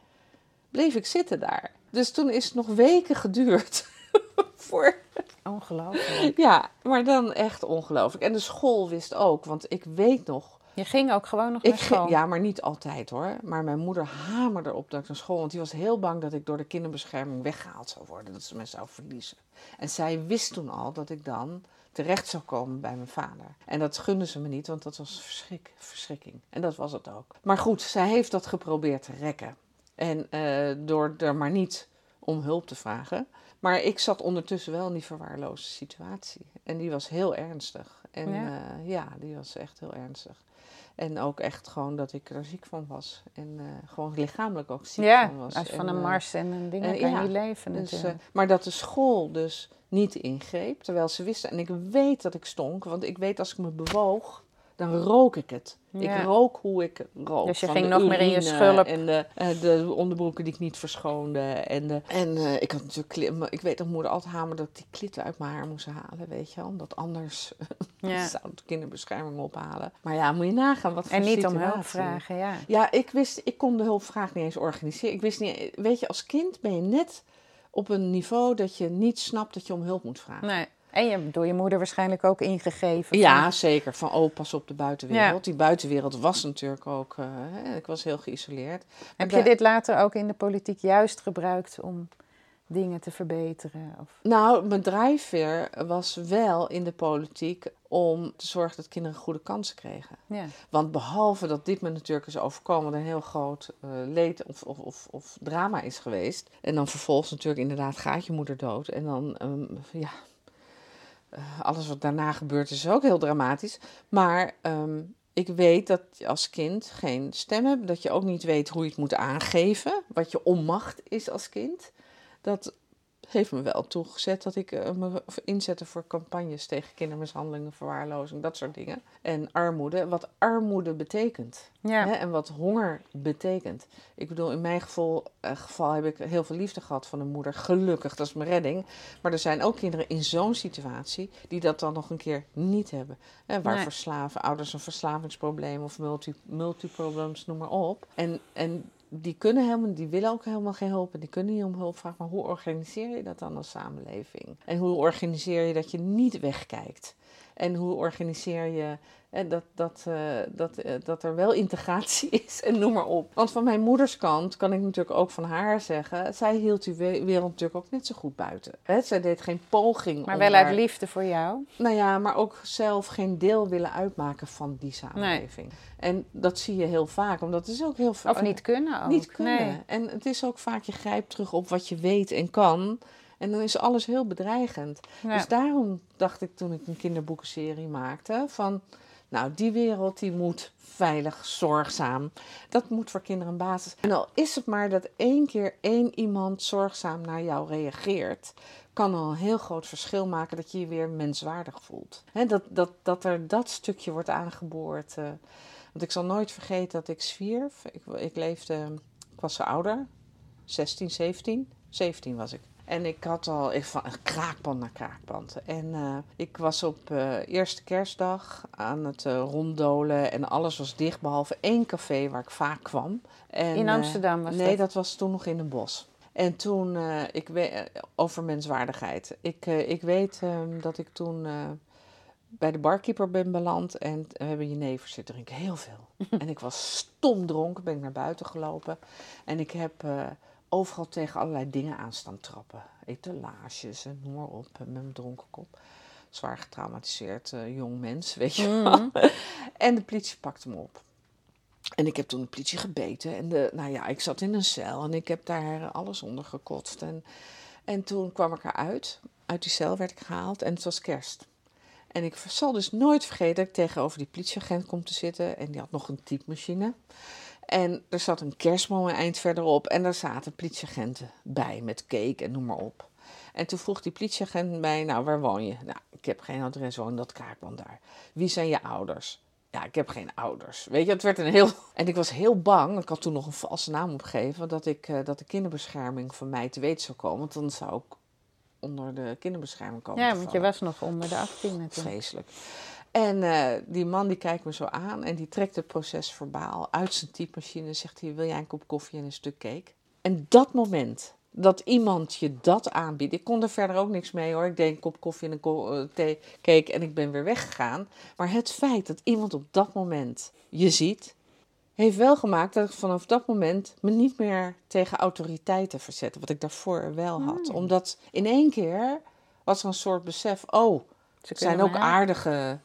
bleef ik zitten daar. Dus toen is het nog weken geduurd voor Ongelooflijk. Ja, maar dan echt ongelooflijk. En de school wist ook, want ik weet nog. Je ging ook gewoon nog Ik naar school. ging, ja, maar niet altijd hoor. Maar mijn moeder hamerde op dat ik naar school. Want die was heel bang dat ik door de kinderbescherming weggehaald zou worden. Dat ze me zou verliezen. En zij wist toen al dat ik dan terecht zou komen bij mijn vader. En dat gunde ze me niet, want dat was verschrik, verschrikking. En dat was het ook. Maar goed, zij heeft dat geprobeerd te rekken. En eh, door er maar niet om hulp te vragen. Maar ik zat ondertussen wel in die verwaarloosde situatie. En die was heel ernstig. En Ja. ja, ja die was echt heel ernstig. En ook echt gewoon dat ik er ziek van was. En eh, gewoon lichamelijk ook ziek Ja, van was. als je van En, een eh, mars en een ding eh, kan je ja, niet leven dus, eh, maar dat de school dus niet ingreep, terwijl ze wisten. En ik weet dat ik stonk, want ik weet als ik me bewoog, dan rook ik het. Ja. Ik rook hoe ik rook. Dus je van ging nog meer in je schulp. En de, eh, de onderbroeken die ik niet verschoonde. En, de, en eh, ik had natuurlijk, ik weet dat moeder altijd hamerde dat ik die klitten uit mijn haar moest halen, weet je wel. Omdat anders ja. zou de kinderbescherming ophalen. Maar ja, moet je nagaan wat voor En niet om hulp vragen, ja. Ja, ik wist, ik kon de hulpvraag niet eens organiseren. Ik wist niet, weet je, als kind ben je net op een niveau dat je niet snapt dat je om hulp moet vragen. Nee. En je door je moeder waarschijnlijk ook ingegeven. Ja, van- zeker. Van, oh, pas op de buitenwereld. Die buitenwereld was natuurlijk ook, eh, hè, ik was heel geïsoleerd. Heb Maar je da- dit later ook in de politiek juist gebruikt om dingen te verbeteren? Of... Nou, mijn drijfveer was wel in de politiek om te zorgen dat kinderen goede kansen kregen. Ja. Want behalve dat dit me natuurlijk is overkomen, een heel groot eh, leed of, of, of, of drama is geweest. En dan vervolgens natuurlijk inderdaad gaat je moeder dood. En dan, ehm, ja, alles wat daarna gebeurt is ook heel dramatisch. Maar ehm, ik weet dat je als kind geen stem hebt. Dat je ook niet weet hoe je het moet aangeven. Wat je onmacht is als kind. Dat heeft me wel toegezet dat ik eh, me inzette voor campagnes tegen kindermishandelingen, verwaarlozing, dat soort dingen. En armoede, wat armoede betekent. Ja. Hè, en wat honger betekent. Ik bedoel, in mijn geval, eh, geval heb ik heel veel liefde gehad van een moeder. Gelukkig, dat is mijn redding. Maar er zijn ook kinderen in zo'n situatie die dat dan nog een keer niet hebben. Hè, waar Nee. verslaven, ouders een verslavingsprobleem of multi, multiproblems, noem maar op. En, en die kunnen helemaal, die willen ook helemaal geen hulp en die kunnen niet om hulp vragen. Maar hoe organiseer je dat dan als samenleving? En hoe organiseer je dat je niet wegkijkt? En hoe organiseer je En dat, dat, eh, dat, eh, dat er wel integratie is en noem maar op. Want van mijn moeders kant kan ik natuurlijk ook van haar zeggen... zij hield die we- wereld natuurlijk ook net zo goed buiten. Hè? Zij deed geen poging Maar wel daar- uit liefde voor jou. Nou ja, maar ook zelf geen deel willen uitmaken van die samenleving. En dat zie je heel vaak, omdat het is ook heel vaak... Of niet kunnen ook. Niet kunnen. Nee. En het is ook vaak, je grijpt terug op wat je weet en kan. En dan is alles heel bedreigend. Ja. Dus daarom dacht ik toen ik een kinderboekenserie maakte van... Nou, die wereld die moet veilig, zorgzaam. Dat moet voor kinderen een basis. En al is het maar dat één keer één iemand zorgzaam naar jou reageert... kan al een heel groot verschil maken dat je je weer menswaardig voelt. Dat, dat, dat er dat stukje wordt aangeboord. eh. want ik zal nooit vergeten dat ik zwierf. Ik, ik leefde... Ik was zo ouder. 16, 17. 17 was ik. En ik had al ik, van kraakband naar kraakband. En eh, ik was op eh, eerste kerstdag aan het eh, ronddolen. En alles was dicht, behalve één café waar ik vaak kwam. En, In Amsterdam was Nee, dat? dat was toen nog in een bos. En toen, ik weet, over menswaardigheid. Ik, ik weet ehm, dat ik toen bij de barkeeper ben beland en we hebben jenever zitten drinken, heel veel. en ik was stom dronken, ben ik naar buiten gelopen. En ik heb overal tegen allerlei dingen aan staan trappen. Etalages en noem maar op, met mijn dronken kop. Zwaar getraumatiseerd eh, jong mens, weet je wel. En de politie pakte me op. En ik heb toen de politie gebeten. En de, nou ja, ik zat in een cel en ik heb daar alles onder gekotst. En, en toen kwam ik eruit. Uit die cel werd ik gehaald en het was kerst. En ik zal dus nooit vergeten dat ik tegenover die politieagent kom te zitten. En die had nog een typemachine. En er zat een kerstboom een eind verderop. En daar zaten politieagenten bij met cake en noem maar op. En toen vroeg die politieagent mij, nou, waar woon je? Nou, ik heb geen adres, woon in dat kraakband daar. Wie zijn je ouders? Ja, ik heb geen ouders. Weet je, het werd een heel... En ik was heel bang, ik had toen nog een valse naam opgegeven... dat, ik, eh, dat de kinderbescherming van mij te weten zou komen. Want dan zou ik onder de kinderbescherming komen Ja, want je was nog onder de 18 natuurlijk. Vreselijk. En eh, die man die kijkt me zo aan en die trekt het proces verbaal uit zijn typemachine en zegt hij, wil jij een kop koffie en een stuk cake? En dat moment dat iemand je dat aanbiedt, ik kon er verder ook niks mee hoor. Ik deed een kop koffie en een eh, thee, cake en ik ben weer weggegaan. Maar het feit dat iemand op dat moment je ziet, heeft wel gemaakt dat ik vanaf dat moment me niet meer tegen autoriteiten verzette. Wat ik daarvoor wel had. Omdat in één keer was er een soort besef, oh, Ze zijn ook aardige.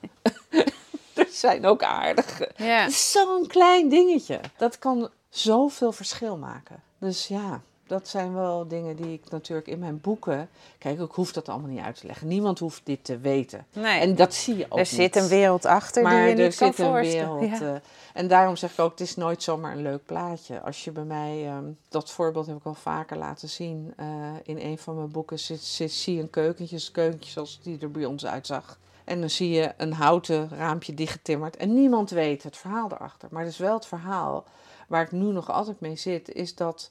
er zijn ook aardige. Ja. Zo'n klein dingetje. Dat kan zoveel verschil maken. Dus ja, dat zijn wel dingen die ik natuurlijk in mijn boeken. Kijk, ik hoef dat allemaal niet uit te leggen. Niemand hoeft dit te weten. Nee, En dat zie je ook er zit een wereld achter maar die je er niet kan voorstellen. wereld. Ja. eh, en daarom zeg ik ook, het is nooit zomaar een leuk plaatje. Als je bij mij, ehm, dat voorbeeld heb ik al vaker laten zien. eh, in een van mijn boeken zit, zit, zie je een keukentje, een keukentje zoals die er bij ons uitzag. En dan zie je een houten raampje dichtgetimmerd. En niemand weet het verhaal erachter. Maar het is wel het verhaal waar ik nu nog altijd mee zit. Is dat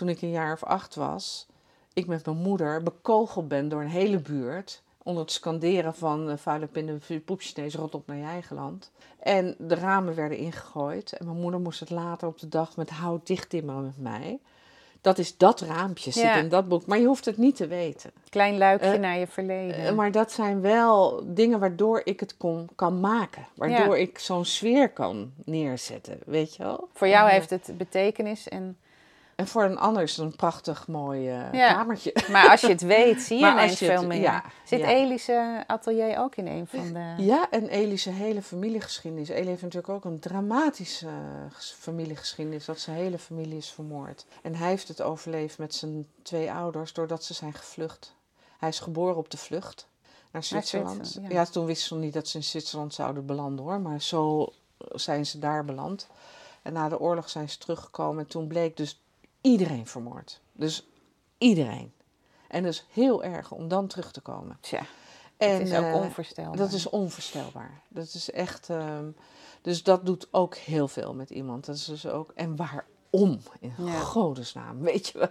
toen ik een jaar of acht was, ik met mijn moeder bekogeld ben door een hele buurt. Onder het scanderen van uh, vuile pinnen, poepsnees, rot op naar je eigen land. En de ramen werden ingegooid. En mijn moeder moest het later op de dag met hout dichttimmeren met mij. Dat is dat raampje, zit Ja. in dat boek. Maar je hoeft het niet te weten. Klein luikje Eh, naar je verleden. Eh, maar dat zijn wel dingen waardoor ik het kon, kan maken. Waardoor ik zo'n sfeer kan neerzetten, weet je wel? Voor jou heeft het betekenis. En, En voor een ander is het een prachtig mooi eh, Ja. kamertje. maar als je het weet, zie je Maar ineens het- veel meer. ja, Zit ja. Elise Atelier ook in een van de... Ja, en Elie's hele familiegeschiedenis. Elie heeft natuurlijk ook een dramatische eh, ges- familiegeschiedenis. Dat zijn hele familie is vermoord. En hij heeft het overleefd met zijn twee ouders doordat ze zijn gevlucht. Hij is geboren op de vlucht naar Zwitserland. Zwitserland, ja. toen wisten ze niet dat ze in Zwitserland zouden belanden hoor. Maar zo zijn ze daar beland. En na de oorlog zijn ze teruggekomen. En toen bleek dus iedereen vermoord. Dus iedereen. En dat is heel erg om dan terug te komen. Tja, En, het is ook eh, onvoorstelbaar. dat is onvoorstelbaar. Dat is echt. ehm, dus dat doet ook heel veel met iemand. Dat is dus ook. En waarom? In Ja. godesnaam, weet je wel.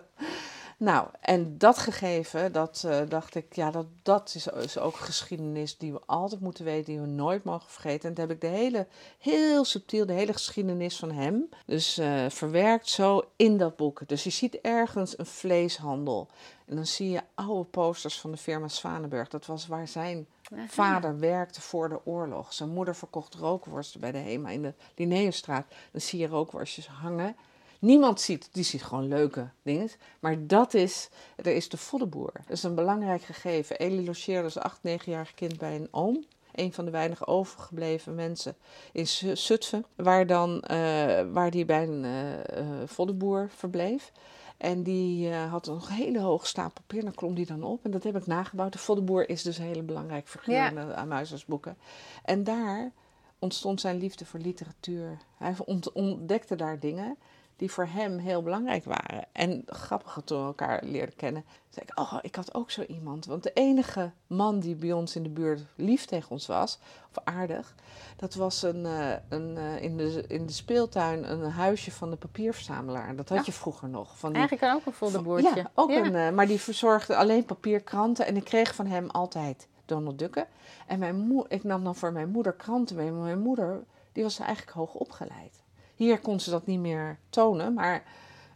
Nou, en dat gegeven, dat eh, dacht ik, ja, dat, dat is, is ook geschiedenis die we altijd moeten weten, die we nooit mogen vergeten. En dat heb ik de hele, heel subtiel, de hele geschiedenis van hem, dus eh, verwerkt zo in dat boek. Dus je ziet ergens een vleeshandel. En dan zie je oude posters van de firma Zwanenburg. Dat was waar zijn vader werkte voor de oorlog. Zijn moeder verkocht rookworsten bij de HEMA in de Linnaeusstraat. Dan zie je rookworstjes hangen. Niemand ziet, die ziet gewoon leuke dingen. Maar dat is, er is de voddenboer. Dat is een belangrijk gegeven. Elie logeerde als acht, negenjarig kind bij een oom. Een van de weinig overgebleven mensen in Zutphen. Waar, dan, uh, waar die bij een uh, voddenboer verbleef. En die uh, had een hele hoge stapel papier. Dan klom die dan op. En dat heb ik nagebouwd. De Voddenboer is dus een hele belangrijke figuur ja. de Amuizersboeken. En daar ontstond zijn liefde voor literatuur. Hij ontdekte daar dingen die voor hem heel belangrijk waren. En grappig toen we elkaar leerden kennen, zei ik, oh, ik had ook zo iemand. Want de enige man die bij ons in de buurt lief tegen ons was, of aardig, dat was een, uh, een, uh, in, de, in de speeltuin een huisje van de papierverzamelaar. Dat had ja. je vroeger nog. Van die, Eigenlijk ook een folderboordje. Ja, ook ja. een, uh, maar die verzorgde alleen papierkranten. En ik kreeg van hem altijd Donald Ducken. En mijn moe ik nam dan voor mijn moeder kranten mee. Maar mijn moeder, die was eigenlijk hoog opgeleid. Hier kon ze dat niet meer tonen, maar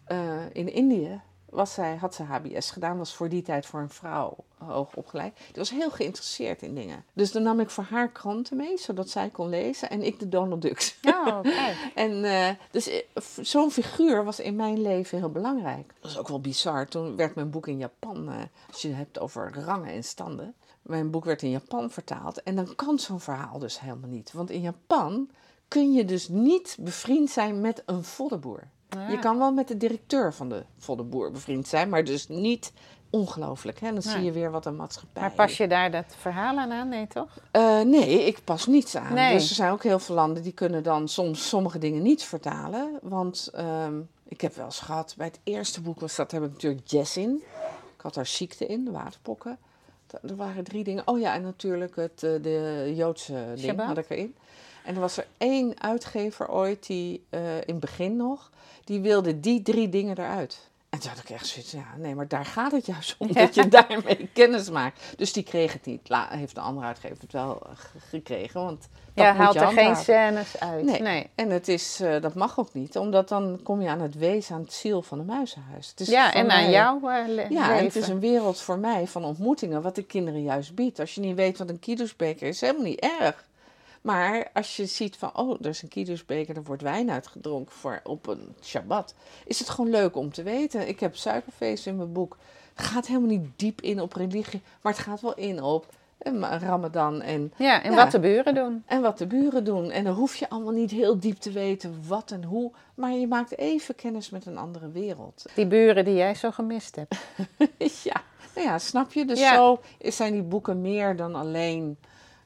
uh, in Indië was zij, had ze HBS gedaan, was voor die tijd voor een vrouw hoog opgeleid. Die was heel geïnteresseerd in dingen. Dus dan nam ik voor haar kranten mee, zodat zij kon lezen en ik de Donald Ducks. Oh, okay. en uh, dus zo'n figuur was in mijn leven heel belangrijk. Dat is ook wel bizar. Toen werd mijn boek in Japan, uh, als je het hebt over rangen en standen. Mijn boek werd in Japan vertaald en dan kan zo'n verhaal dus helemaal niet. Want in Japan kun je dus niet bevriend zijn met een voddenboer. Ja. Je kan wel met de directeur van de voddenboer bevriend zijn, maar dus niet ongelooflijk. Hè? Dan nee. zie je weer wat een maatschappij. Maar pas je daar dat verhaal aan aan? Nee, toch? Uh, nee, ik pas niets aan. Nee. Dus er zijn ook heel veel landen die kunnen dan soms sommige dingen niet vertalen. Want um, ik heb wel eens gehad, bij het eerste boek was dat, heb ik natuurlijk jazz in. Ik had daar ziekte in, de waterpokken. Er waren drie dingen. Oh ja, en natuurlijk het, de Joodse ding Shabbat. had ik erin. En er was er één uitgever ooit, die uh, in het begin nog, die wilde die drie dingen eruit. En toen had ik echt zoiets, ja, nee, maar daar gaat het juist om, dat je daarmee kennis maakt. Dus die kreeg het niet. La, heeft de andere uitgever het wel gekregen, want dat ja, haalt er geen scènes uit. Nee. nee. En het is, uh, dat mag ook niet, omdat dan kom je aan het wezen, aan het ziel van de muizenhuis. Het is Ja, en aan jouw uh, le- Ja, leven. en het is een wereld voor mij van ontmoetingen, wat de kinderen juist biedt. Als je niet weet wat een kiddoesbeker is, is helemaal niet erg. Maar als je ziet van, oh, er is een kiddoesbeker, er wordt wijn uitgedronken voor, op een Shabbat, is het gewoon leuk om te weten. Ik heb suikerfeest in mijn boek. Het gaat helemaal niet diep in op religie, maar het gaat wel in op eh, ma- Ramadan en, Ja, en Ja. wat de buren doen. en wat de buren doen. En dan hoef je allemaal niet heel diep te weten wat en hoe, maar je maakt even kennis met een andere wereld. Die buren die jij zo gemist hebt. ja, nou ja, snap je? Dus Ja. zo zijn die boeken meer dan alleen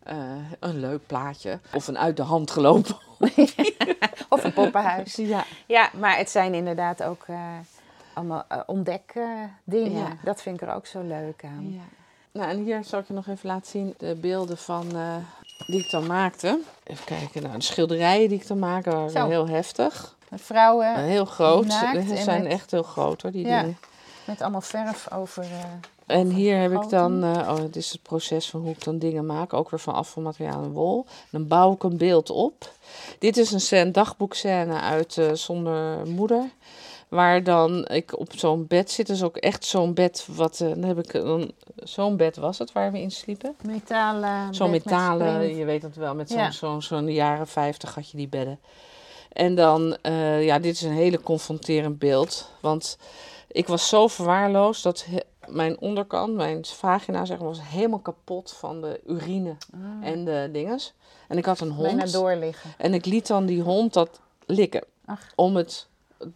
eh, een leuk plaatje of een uit de hand gelopen. Of een poppenhuis. ja. Ja, maar het zijn inderdaad ook eh, allemaal uh, ontdekdingen. Ja. Dat vind ik er ook zo leuk aan. ja. Nou, en hier zal ik je nog even laten zien de beelden van, die ik dan maakte. Even kijken, nou, de schilderijen die ik dan maakte waren Zo. heel heftig. Vrouwen Eh, heel groot. Ze zijn met- echt heel groot hoor, die Ja. dingen. met allemaal verf over... En hier heb ik dan, eh, oh, dit is het proces van hoe ik dan dingen maak, ook weer van afvalmateriaal en wol. Dan bouw ik een beeld op. Dit is een scène, dagboekscène uit eh, Zonder Moeder. Waar dan ik op zo'n bed zit. Dus ook echt zo'n bed, wat, eh, dan heb ik dan, zo'n bed was het waar we in sliepen. metalen... Zo'n met metalen, je weet het wel, met zo'n Ja. zo'n zo'n jaren 50 had je die bedden. En dan, ja, dit is een hele confronterend beeld. Want ik was zo verwaarloosd dat he- mijn onderkant, mijn vagina, zeg maar, was helemaal kapot van de urine Ah, en de dinges. En ik had een bijna hond. doorliggen. En ik liet dan die hond dat likken. Ach. Om het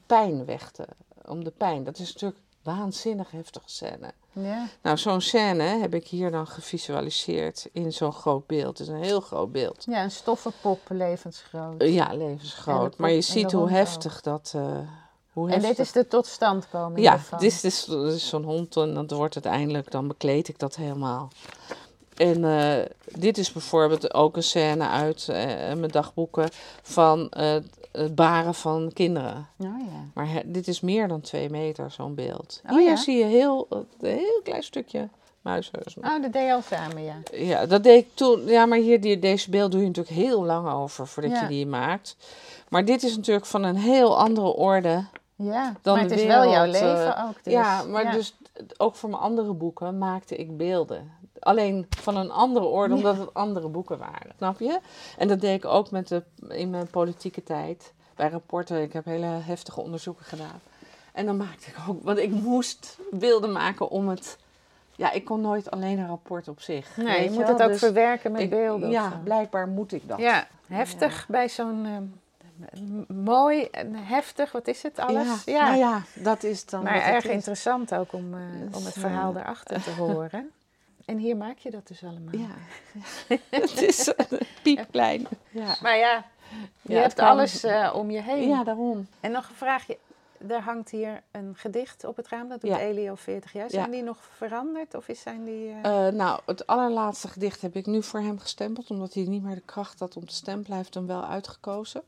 pijn weg te... Om de pijn. Dat is natuurlijk waanzinnig heftige scène. Ja. Nou, zo'n scène heb ik hier dan gevisualiseerd in zo'n groot beeld. Het is een heel groot beeld. ja, een stoffenpop, levensgroot. Ja, En levensgroot. Maar je ziet hoe heftig dat... eh, hoe en dit is de totstandkoming Ja, ervan. dit is, dit is, zo'n hond en dan wordt het eindelijk, dan bekleed ik dat helemaal. En eh, dit is bijvoorbeeld ook een scène uit eh, mijn dagboeken van eh, het baren van kinderen. Oh ja. Maar he- dit is meer dan twee meter, zo'n beeld. Oh, Hier ja? zie je heel, een heel klein stukje muisheus. nog. Oh, dat deed je al samen, ja. Ja, dat deed ik toen. Ja, maar hier, die, deze beeld doe je natuurlijk heel lang over voordat Ja. je die maakt. Maar dit is natuurlijk van een heel andere orde. Ja, Dan maar het is wel jouw eh, leven ook. Dus, ja, maar ja. dus ook voor mijn andere boeken maakte ik beelden. Alleen van een andere orde, omdat het andere boeken waren. Snap je? En dat deed ik ook met de, in mijn politieke tijd. Bij rapporten. Ik heb hele heftige onderzoeken gedaan. En dan maakte ik ook, want ik moest beelden maken om het. Ja, ik kon nooit alleen een rapport op zich. Nee, je moet wel? het ook Dus verwerken met ik- beelden. Ja, blijkbaar moet ik dat. Ja, heftig bij zo'n ehm, mooi en heftig, wat is het alles? Ja, Nou ja, dat is dan. maar erg interessant ook om, eh, Dus, om het verhaal daarachter te horen. En hier maak je dat dus allemaal. Ja, het is piepklein. Ja, Maar ja, je Ja, hebt alles eh, om je heen. ja daarom. En nog een vraagje. Er hangt hier een gedicht op het raam, dat doet Ja. Al 40 jaar. Zijn Ja. die nog veranderd of is, zijn die... Eh, nou, het allerlaatste gedicht heb ik nu voor hem gestempeld, omdat hij niet meer de kracht had om te stempelen. Hij heeft hem wel uitgekozen,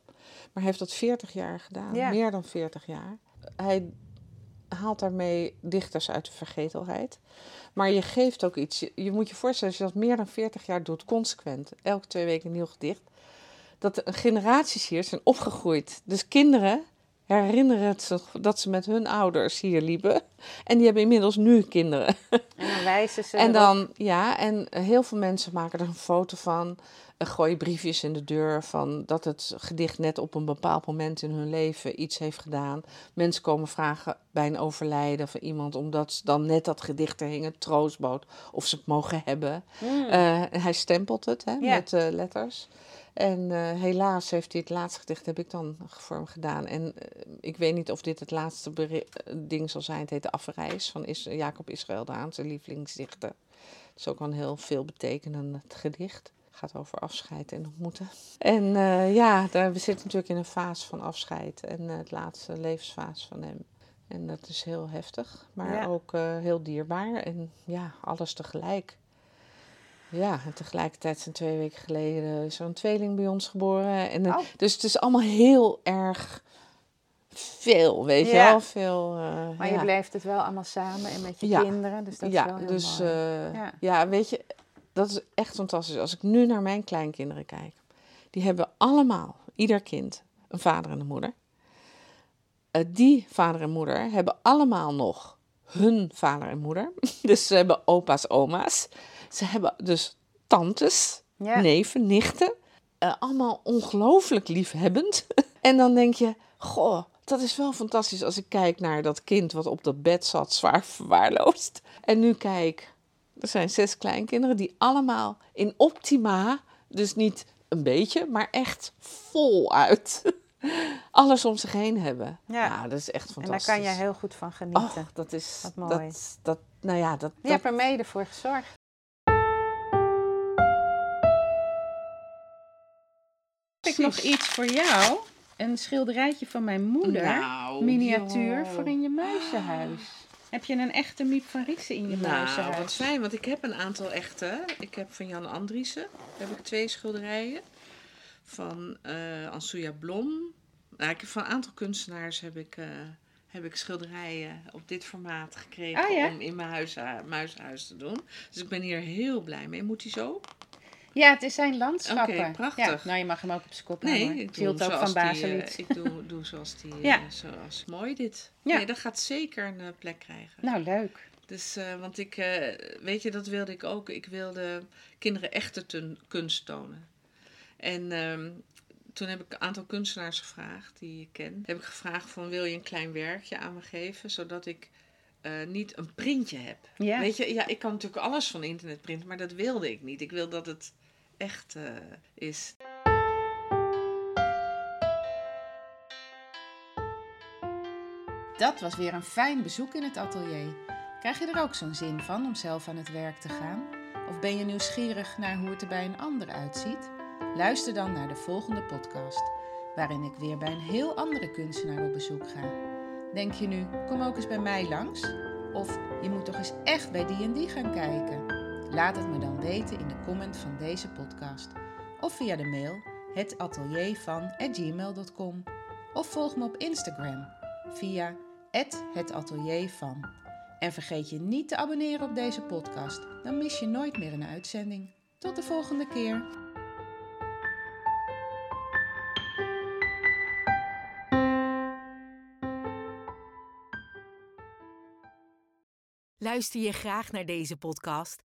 maar hij heeft dat 40 jaar gedaan, Ja. meer dan 40 jaar. Hij haalt daarmee dichters uit de vergetelheid. Maar je geeft ook iets. Je, je moet je voorstellen, als je dat meer dan 40 jaar doet, consequent, elke twee weken een nieuw gedicht, dat de generaties hier zijn opgegroeid. Dus kinderen herinneren het zich dat ze met hun ouders hier liepen. En die hebben inmiddels nu kinderen. en dan wijzen ze En erop. dan, ja, en heel veel mensen maken er een foto van. eh, gooien briefjes in de deur van dat het gedicht net op een bepaald moment in hun leven iets heeft gedaan. Mensen komen vragen bij een overlijden van iemand, omdat ze dan net dat gedicht er hing, een troostboot, of ze het mogen hebben. Mm. Eh, hij stempelt het hè, Ja. met eh, letters. En eh, helaas heeft hij het laatste gedicht, heb ik dan voor hem gedaan. En eh, ik weet niet of dit het laatste eh, ding zal zijn. Het heet De Afreis van Is Jacob Israël Daan, zijn lievelingsdichter. Het is ook een heel veelbetekenend gedicht. Het gaat over afscheid en ontmoeten. En ja, daar, we zitten natuurlijk in een fase van afscheid. En het laatste levensfase van hem. En dat is heel heftig, maar Ja. ook heel dierbaar. En ja, alles tegelijk. Ja, en tegelijkertijd zijn twee weken geleden zo'n tweeling bij ons geboren. En, Oh. Dus het is allemaal heel erg veel, weet je Ja. wel? Veel, eh, Maar ja. je blijft het wel allemaal samen en met je Ja. kinderen, dus dat ja, is wel heel dus eh, Ja. ja. weet je, dat is echt fantastisch. Als ik nu naar mijn kleinkinderen kijk, die hebben allemaal, ieder kind, een vader en een moeder. Eh, die vader en moeder hebben allemaal nog hun vader en moeder. Dus ze hebben opa's, oma's. Ze hebben dus tantes, ja. neven, nichten. Eh, allemaal ongelooflijk liefhebbend. en dan denk je, goh, dat is wel fantastisch als ik kijk naar dat kind wat op dat bed zat, zwaar verwaarloosd. En nu kijk, er zijn zes kleinkinderen die allemaal in optima, dus niet een beetje, maar echt voluit alles om zich heen hebben. Ja. Dat is echt En daar fantastisch. kan je heel goed van genieten. Oh, dat is... Wat mooi. Dat, dat, nou ja, dat... je dat hebt er mede voor gezorgd. Heb ik nog iets voor jou? Een schilderijtje van mijn moeder. Nou, Miniatuur joh. voor in je muizenhuis. Heb je een echte Miep van Riesen in je Nou, muizenhuis? wat fijn, want ik heb een aantal echte. Ik heb van Jan Andriessen heb ik twee schilderijen. Van eh Ansuya Blom. Nou, ik heb van een aantal kunstenaars heb ik, eh, heb ik schilderijen op dit formaat gekregen ja? om in mijn huis, muishuis te doen. Dus ik ben hier heel blij mee. Moet die zo? Ja, het zijn landschappen. Oké, prachtig. Ja, nou, je mag hem ook op zijn kop Nee, houden. ik doe ook van Baselit. eh, ik doe, doe zoals die. Ja. eh, zoals, mooi dit. Ja. Nee, dat gaat zeker een eh, plek krijgen. Nou, leuk. Dus, want ik, weet je, dat wilde ik ook. Ik wilde kinderen echte ten- kunst tonen. En ehm, toen heb ik een aantal kunstenaars gevraagd, die ik ken. Heb ik gevraagd van, wil je een klein werkje aan me geven? Zodat ik niet een printje heb. Ja. Weet je, ja, ik kan natuurlijk alles van internet printen, maar dat wilde ik niet. Ik wil dat het echt eh, is. Dat was weer een fijn bezoek in het atelier. Krijg je er ook zo'n zin van om zelf aan het werk te gaan? Of ben je nieuwsgierig naar hoe het er bij een ander uitziet? Luister dan naar de volgende podcast, waarin ik weer bij een heel andere kunstenaar op bezoek ga. Denk je nu, kom ook eens bij mij langs? Of je moet toch eens echt bij die en die gaan kijken? Laat het me dan weten in de comment van deze podcast. Of via de mail hetateliervan.gmail.com of volg me op Instagram via het atelier van. En vergeet je niet te abonneren op deze podcast, dan mis je nooit meer een uitzending. Tot de volgende keer. Luister je graag naar deze podcast?